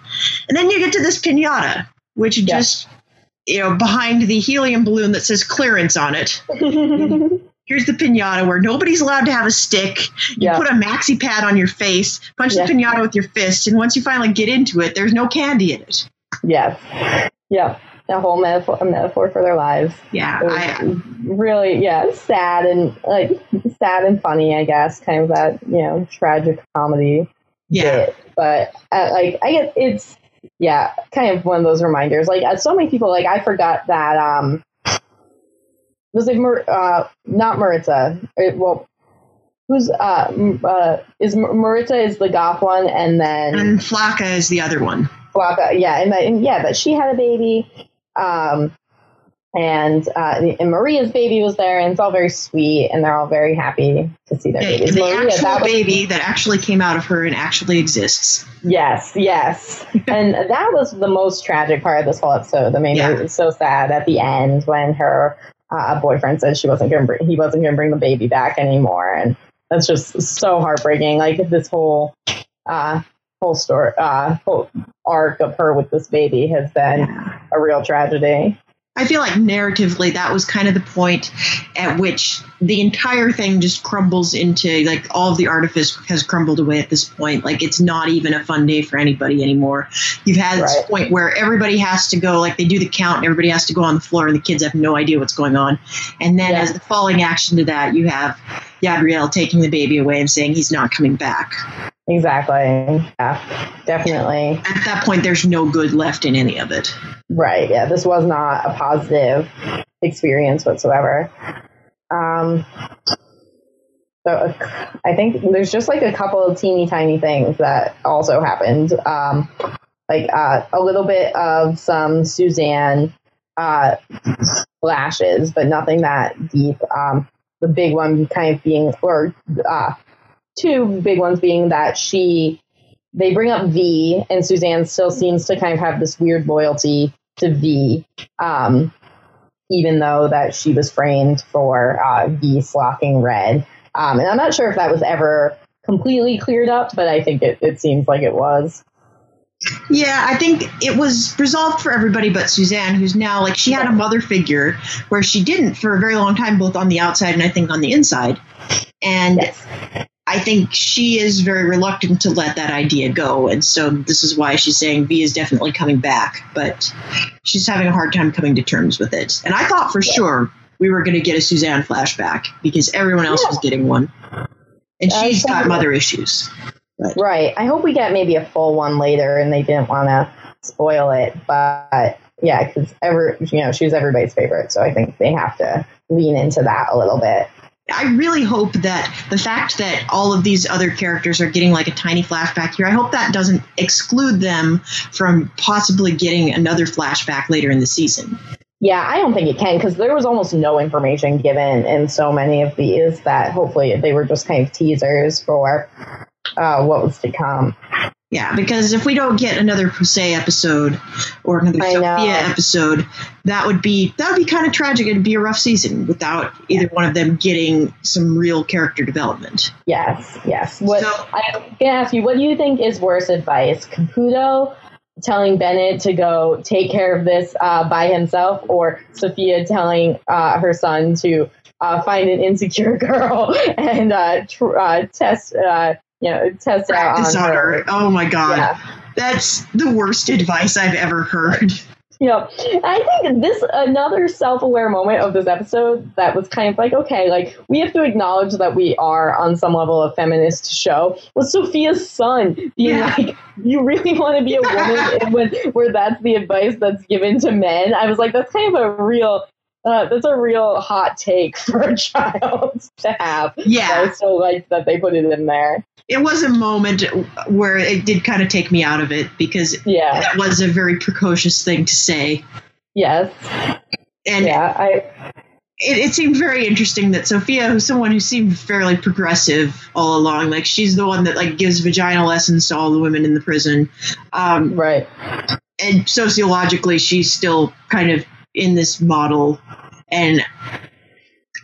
and then you get to this pinata, which just you know behind the helium balloon that says clearance on it. here's the pinata where nobody's allowed to have a stick. You yeah. put a maxi pad on your face, punch yeah. the pinata with your fist, and once you finally get into it, there's no candy in it. Yes. Yeah. A whole metaphor, a metaphor for their lives. Yeah, I, really, yeah, sad and like sad and funny, I guess. Kind of that, you know, tragic comedy. Yeah, bit. but uh, like, I guess it's yeah, kind of one of those reminders. Like, uh, so many people, like, I forgot that um, was it Mar- uh, not Maritza? It, well, who's uh, uh is Maritza is the goth one, and then and Flaca is the other one. Flaca, yeah, and, that, and yeah, but she had a baby. Um, and uh, and Maria's baby was there, and it's all very sweet, and they're all very happy to see their baby. The Maria, actual that was, baby that actually came out of her and actually exists. Yes, yes, and that was the most tragic part of this whole episode. That made yeah. me so sad at the end when her uh, boyfriend said she wasn't going to he wasn't going to bring the baby back anymore, and that's just so heartbreaking. Like this whole uh, whole story, uh, whole arc of her with this baby has been a real tragedy. I feel like narratively that was kind of the point at which the entire thing just crumbles into like all of the artifice has crumbled away at this point. Like it's not even a fun day for anybody anymore. You've had right. this point where everybody has to go, like they do the count and everybody has to go on the floor and the kids have no idea what's going on. And then yeah. as the falling action to that, you have Gabrielle taking the baby away and saying he's not coming back. Exactly. Yeah, definitely. At that point, there's no good left in any of it. Right. Yeah. This was not a positive experience whatsoever. Um, so I think there's just like a couple of teeny tiny things that also happened. Um, like uh, a little bit of some Suzanne uh, flashes, but nothing that deep. Um, the big one kind of being, or uh, two big ones being that she they bring up V and Suzanne still seems to kind of have this weird loyalty to V, um, even though that she was framed for uh, V slocking red. Um, and I'm not sure if that was ever completely cleared up, but I think it, it seems like it was. Yeah, I think it was resolved for everybody but Suzanne, who's now like she had a mother figure where she didn't for a very long time, both on the outside and I think on the inside. And yes. I think she is very reluctant to let that idea go. And so this is why she's saying V is definitely coming back, but she's having a hard time coming to terms with it. And I thought for yeah. sure we were going to get a Suzanne flashback because everyone else yeah. was getting one. And she's got mother issues. But. Right. I hope we get maybe a full one later and they didn't want to spoil it. But yeah, because ever, you know, she was everybody's favorite. So I think they have to lean into that a little bit. I really hope that the fact that all of these other characters are getting like a tiny flashback here, I hope that doesn't exclude them from possibly getting another flashback later in the season. Yeah, I don't think it can because there was almost no information given in so many of these that hopefully they were just kind of teasers for uh, what was to come. Yeah, because if we don't get another Jose episode or another I Sophia know. episode, that would be that would be kind of tragic. It'd be a rough season without either one of them getting some real character development. Yes, yes. What so, I'm gonna ask you, what do you think is worse advice? Caputo telling Bennett to go take care of this uh, by himself, or Sophia telling uh, her son to uh, find an insecure girl and uh, tr- uh, test uh, you know, test out on, her. her. Oh my god. Yeah. That's the worst advice I've ever heard. Yeah, I think this another self-aware moment of this episode that was kind of like, okay, like we have to acknowledge that we are on some level a feminist show. Was Sophia's son being yeah. like, "You really want to be a woman?" when where that's the advice that's given to men. I was like, that's kind of a real uh, that's a real hot take for a child to have. Yeah. I so like that they put it in there. It was a moment where it did kind of take me out of it because yeah. it was a very precocious thing to say. Yes. And yeah, I. It, it seemed very interesting that Sophia, who's someone who seemed fairly progressive all along, like she's the one that like gives vagina lessons to all the women in the prison, um, right? And sociologically, she's still kind of in this model and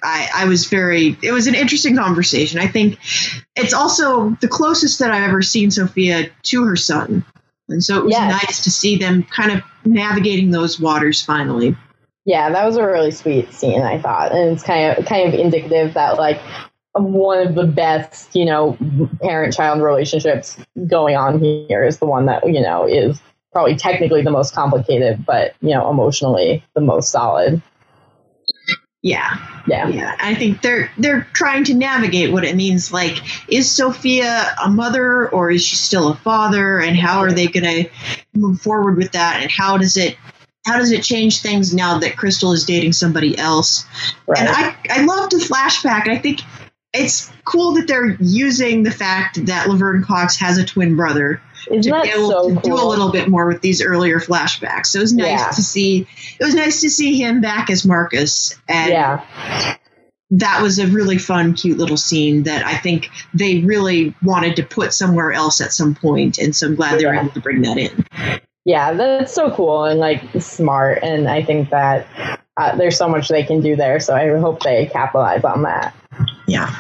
I, I was very it was an interesting conversation. I think it's also the closest that i've ever seen sophia to her son. And so it was yes. nice to see them kind of navigating those waters finally. Yeah, that was a really sweet scene, I thought, and it's kind of kind of indicative that like one of the best, you know, parent-child relationships going on here is the one that you know is probably technically the most complicated, but you know, emotionally the most solid. Yeah. Yeah. Yeah. I think they're they're trying to navigate what it means like is Sophia a mother or is she still a father and how are they going to move forward with that and how does it how does it change things now that Crystal is dating somebody else? Right. And I I love the flashback. I think it's cool that they're using the fact that Laverne Cox has a twin brother isn't to be able so to cool? do a little bit more with these earlier flashbacks. So it was nice yeah. to see. It was nice to see him back as Marcus, and yeah. that was a really fun, cute little scene that I think they really wanted to put somewhere else at some point, and so I'm glad they were able to bring that in. Yeah, that's so cool and like smart, and I think that uh, there's so much they can do there. So I hope they capitalize on that. Yeah.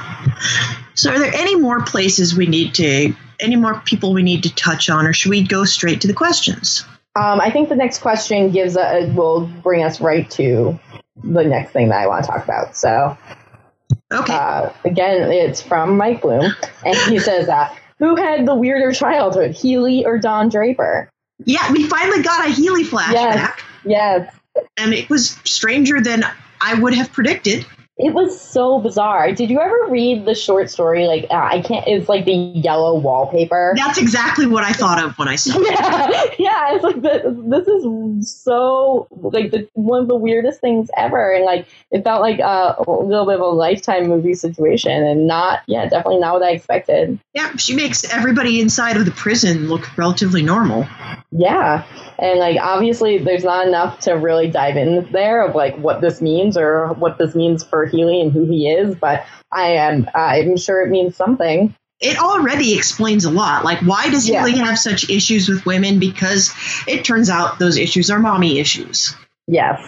So, are there any more places we need to any more people we need to touch on, or should we go straight to the questions? Um, I think the next question gives a, will bring us right to the next thing that I want to talk about. So, okay. Uh, again, it's from Mike Bloom, and he says, uh, "Who had the weirder childhood, Healy or Don Draper?" Yeah, we finally got a Healy flashback. Yes. yes. And it was stranger than I would have predicted. It was so bizarre. Did you ever read the short story? Like, uh, I can't, it's like the yellow wallpaper. That's exactly what I thought of when I saw it. Yeah, yeah it's like, the, this is so, like, the, one of the weirdest things ever. And, like, it felt like a, a little bit of a lifetime movie situation and not, yeah, definitely not what I expected. Yeah, she makes everybody inside of the prison look relatively normal. Yeah. And like obviously there's not enough to really dive in there of like what this means or what this means for Healy and who he is, but I am I'm sure it means something. It already explains a lot. Like why does yeah. Healy have such issues with women? Because it turns out those issues are mommy issues. Yes.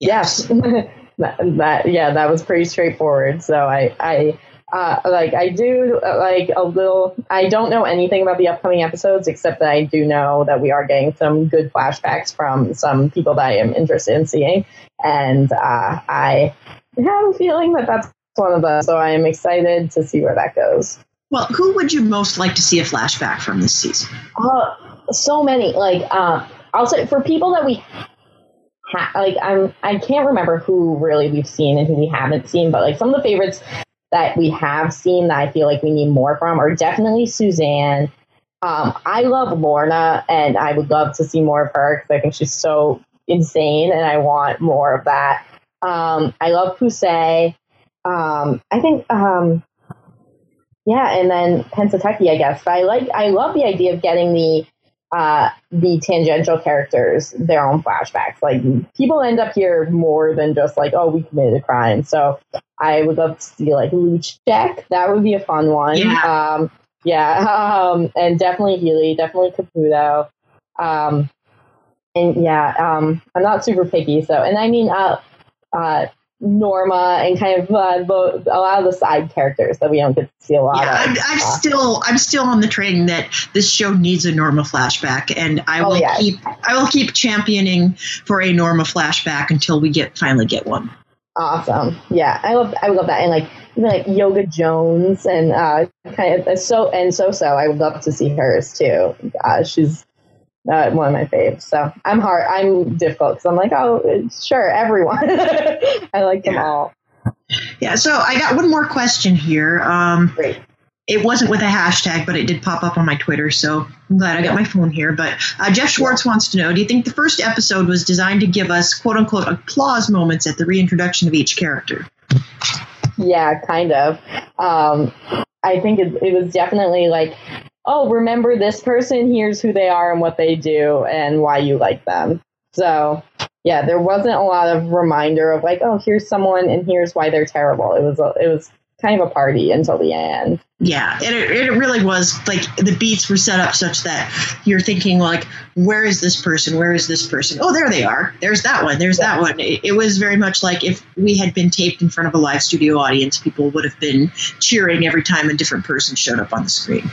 Yes. yes. that, that yeah, that was pretty straightforward. So I I uh, like I do uh, like a little. I don't know anything about the upcoming episodes except that I do know that we are getting some good flashbacks from some people that I am interested in seeing, and uh, I have a feeling that that's one of them. So I am excited to see where that goes. Well, who would you most like to see a flashback from this season? Uh, so many. Like, uh, I'll say for people that we ha- like, I'm I can't remember who really we've seen and who we haven't seen, but like some of the favorites that we have seen that I feel like we need more from are definitely Suzanne. Um, I love Lorna, and I would love to see more of her because I think she's so insane, and I want more of that. Um, I love Poussey. Um, I think, um, yeah, and then Pennsatucky, I guess. But I like, I love the idea of getting the uh, the tangential characters their own flashbacks. Like people end up here more than just like, oh, we committed a crime. So I would love to see like Luch Check. That would be a fun one. Yeah. Um, yeah. Um, and definitely Healy, definitely Caputo. Um, and yeah, um, I'm not super picky. So, and I mean, uh, uh, Norma and kind of uh, the, a lot of the side characters that we don't get to see a lot yeah, of. I'm, I'm uh, still I'm still on the train that this show needs a Norma flashback, and I oh, will yeah. keep I will keep championing for a Norma flashback until we get finally get one. Awesome, yeah, I love I love that, and like even like Yoga Jones and uh, kind of so and so so I would love to see hers too. Uh, she's uh, one of my faves. So I'm hard. I'm difficult because I'm like, oh, sure, everyone. I like them yeah. all. Yeah. So I got one more question here. Um, Great. It wasn't with a hashtag, but it did pop up on my Twitter, so I'm glad I got my phone here. But uh, Jeff Schwartz yeah. wants to know: Do you think the first episode was designed to give us "quote unquote" applause moments at the reintroduction of each character? Yeah, kind of. Um, I think it, it was definitely like oh, remember this person, here's who they are and what they do and why you like them. So, yeah, there wasn't a lot of reminder of like, oh, here's someone and here's why they're terrible. It was a, it was kind of a party until the end. Yeah, it, it really was like the beats were set up such that you're thinking like, where is this person? Where is this person? Oh, there they are. There's that one. There's yeah. that one. It, it, was very much like if we had been taped in front of a live studio audience, people would have been cheering every time a different person showed up on the screen.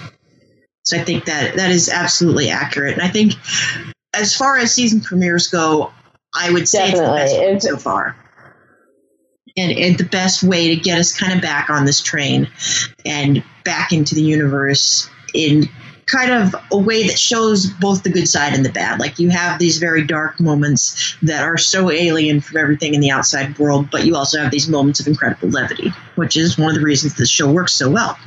So I think that that is absolutely accurate. And I think as far as season premieres go, I would say Definitely. it's the best it's, so far. And, and the best way to get us kind of back on this train and back into the universe in kind of a way that shows both the good side and the bad. Like you have these very dark moments that are so alien from everything in the outside world, but you also have these moments of incredible levity, which is one of the reasons this show works so well.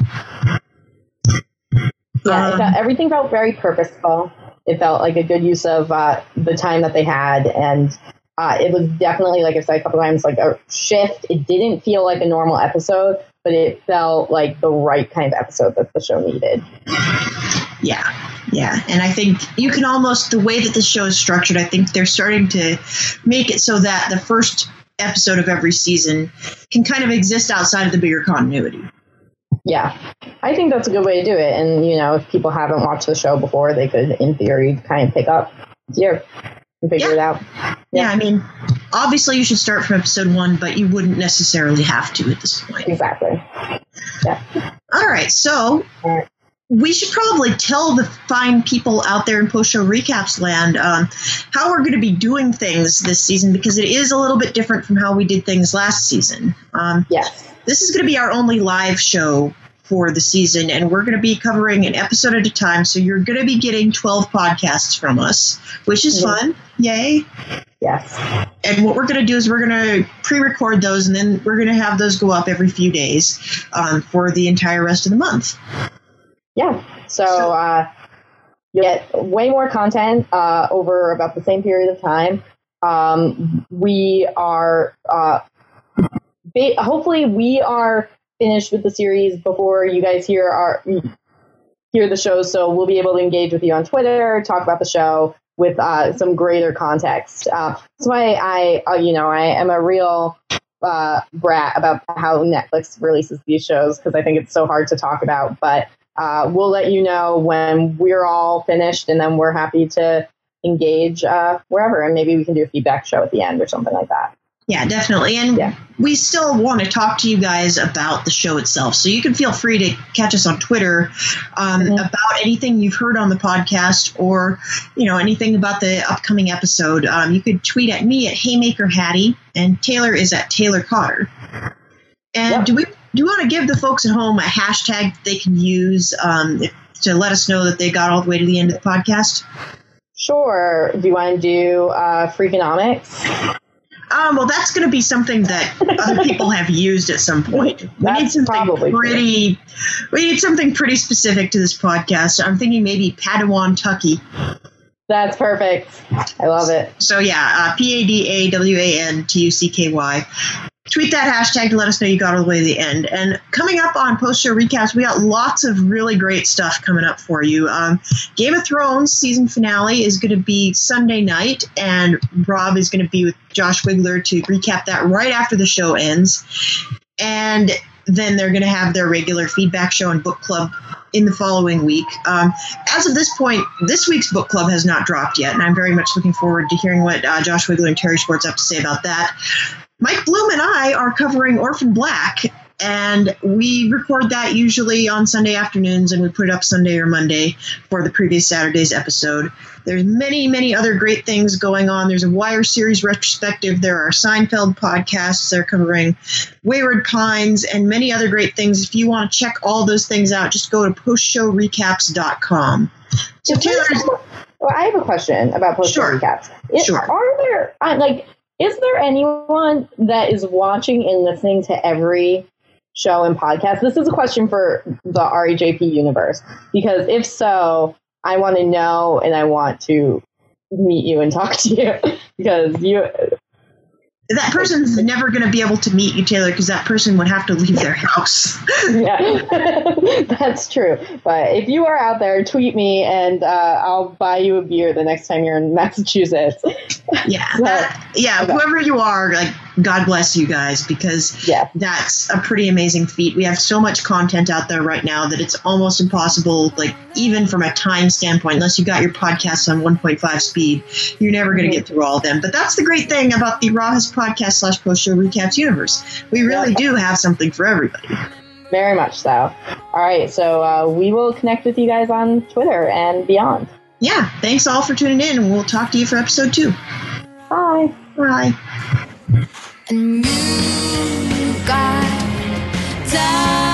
Yeah, um, felt, everything felt very purposeful. It felt like a good use of uh, the time that they had, and uh, it was definitely, like I said a couple times, like a shift. It didn't feel like a normal episode, but it felt like the right kind of episode that the show needed. Yeah, yeah. And I think you can almost, the way that the show is structured, I think they're starting to make it so that the first episode of every season can kind of exist outside of the bigger continuity. Yeah, I think that's a good way to do it. And, you know, if people haven't watched the show before, they could, in theory, kind of pick up here and figure yeah. it out. Yeah. yeah, I mean, obviously you should start from episode one, but you wouldn't necessarily have to at this point. Exactly. Yeah. All right, so we should probably tell the fine people out there in post show recaps land um, how we're going to be doing things this season because it is a little bit different from how we did things last season. Um, yes. This is going to be our only live show for the season, and we're going to be covering an episode at a time. So you're going to be getting 12 podcasts from us, which is fun. Yay. Yes. And what we're going to do is we're going to pre record those, and then we're going to have those go up every few days um, for the entire rest of the month. Yeah. So uh, you get way more content uh, over about the same period of time. Um, we are uh, hopefully we are finished with the series before you guys hear our hear the show. So we'll be able to engage with you on Twitter, talk about the show with uh, some greater context. Uh, that's why I, uh, you know, I am a real uh, brat about how Netflix releases these shows because I think it's so hard to talk about. But uh, we'll let you know when we're all finished, and then we're happy to engage wherever, and maybe we can do a feedback show at the end or something like that. Yeah, definitely. And yeah. we still want to talk to you guys about the show itself. So you can feel free to catch us on Twitter um, mm-hmm. about anything you've heard on the podcast or, you know, anything about the upcoming episode. Um, you could tweet at me at Haymaker Hattie, and Taylor is at Taylor Cotter. And yep. do we do you want to give the folks at home a hashtag they can use um, to let us know that they got all the way to the end of the podcast? Sure. Do you want to do uh, Freakonomics? Um, well, that's going to be something that other people have used at some point. We that's need something pretty. True. We need something pretty specific to this podcast. I'm thinking maybe Padawan Tucky. That's perfect. I love it. So yeah, uh, P A D A W A N T U C K Y tweet that hashtag to let us know you got all the way to the end. And coming up on post show recaps, we got lots of really great stuff coming up for you. Um, Game of Thrones season finale is going to be Sunday night, and Rob is going to be with Josh Wigler to recap that right after the show ends. And then they're going to have their regular feedback show and book club in the following week. Um, as of this point, this week's book club has not dropped yet, and I'm very much looking forward to hearing what uh, Josh Wigler and Terri Schwartz have to say about that. Mike Bloom and I are covering Orphan Black, and we record that usually on Sunday afternoons, and we put it up Sunday or Monday for the previous Saturday's episode. There's many, many other great things going on. There's a Wire series retrospective. There are Seinfeld podcasts. They're covering Wayward Pines and many other great things. If you want to check all those things out, just go to postshowrecaps.com. So Taylor, well, I have a question about post show sure. recaps. sure. Are there uh, like is there anyone that is watching and listening to every show and podcast? This is a question for the RHAP universe because if so, I want to know and I want to meet you and talk to you because you that person's never going to be able to meet you, Taylor, because that person would have to leave their house. yeah, that's true. But if you are out there, tweet me and uh, I'll buy you a beer the next time you're in Massachusetts. Yeah, so, that, yeah. Okay. Whoever you are, like God bless you guys because yeah. that's a pretty amazing feat. We have so much content out there right now that it's almost impossible, like even from a time standpoint, unless you got your podcasts on 1.5 speed, you're never going to get through all of them. But that's the great thing about the Rawhis podcast slash post show recaps universe. We really yeah. do have something for everybody. Very much so. All right, so uh, we will connect with you guys on Twitter and beyond. Yeah, thanks all for tuning in, and we'll talk to you for episode two. Bye. Bye and you got down.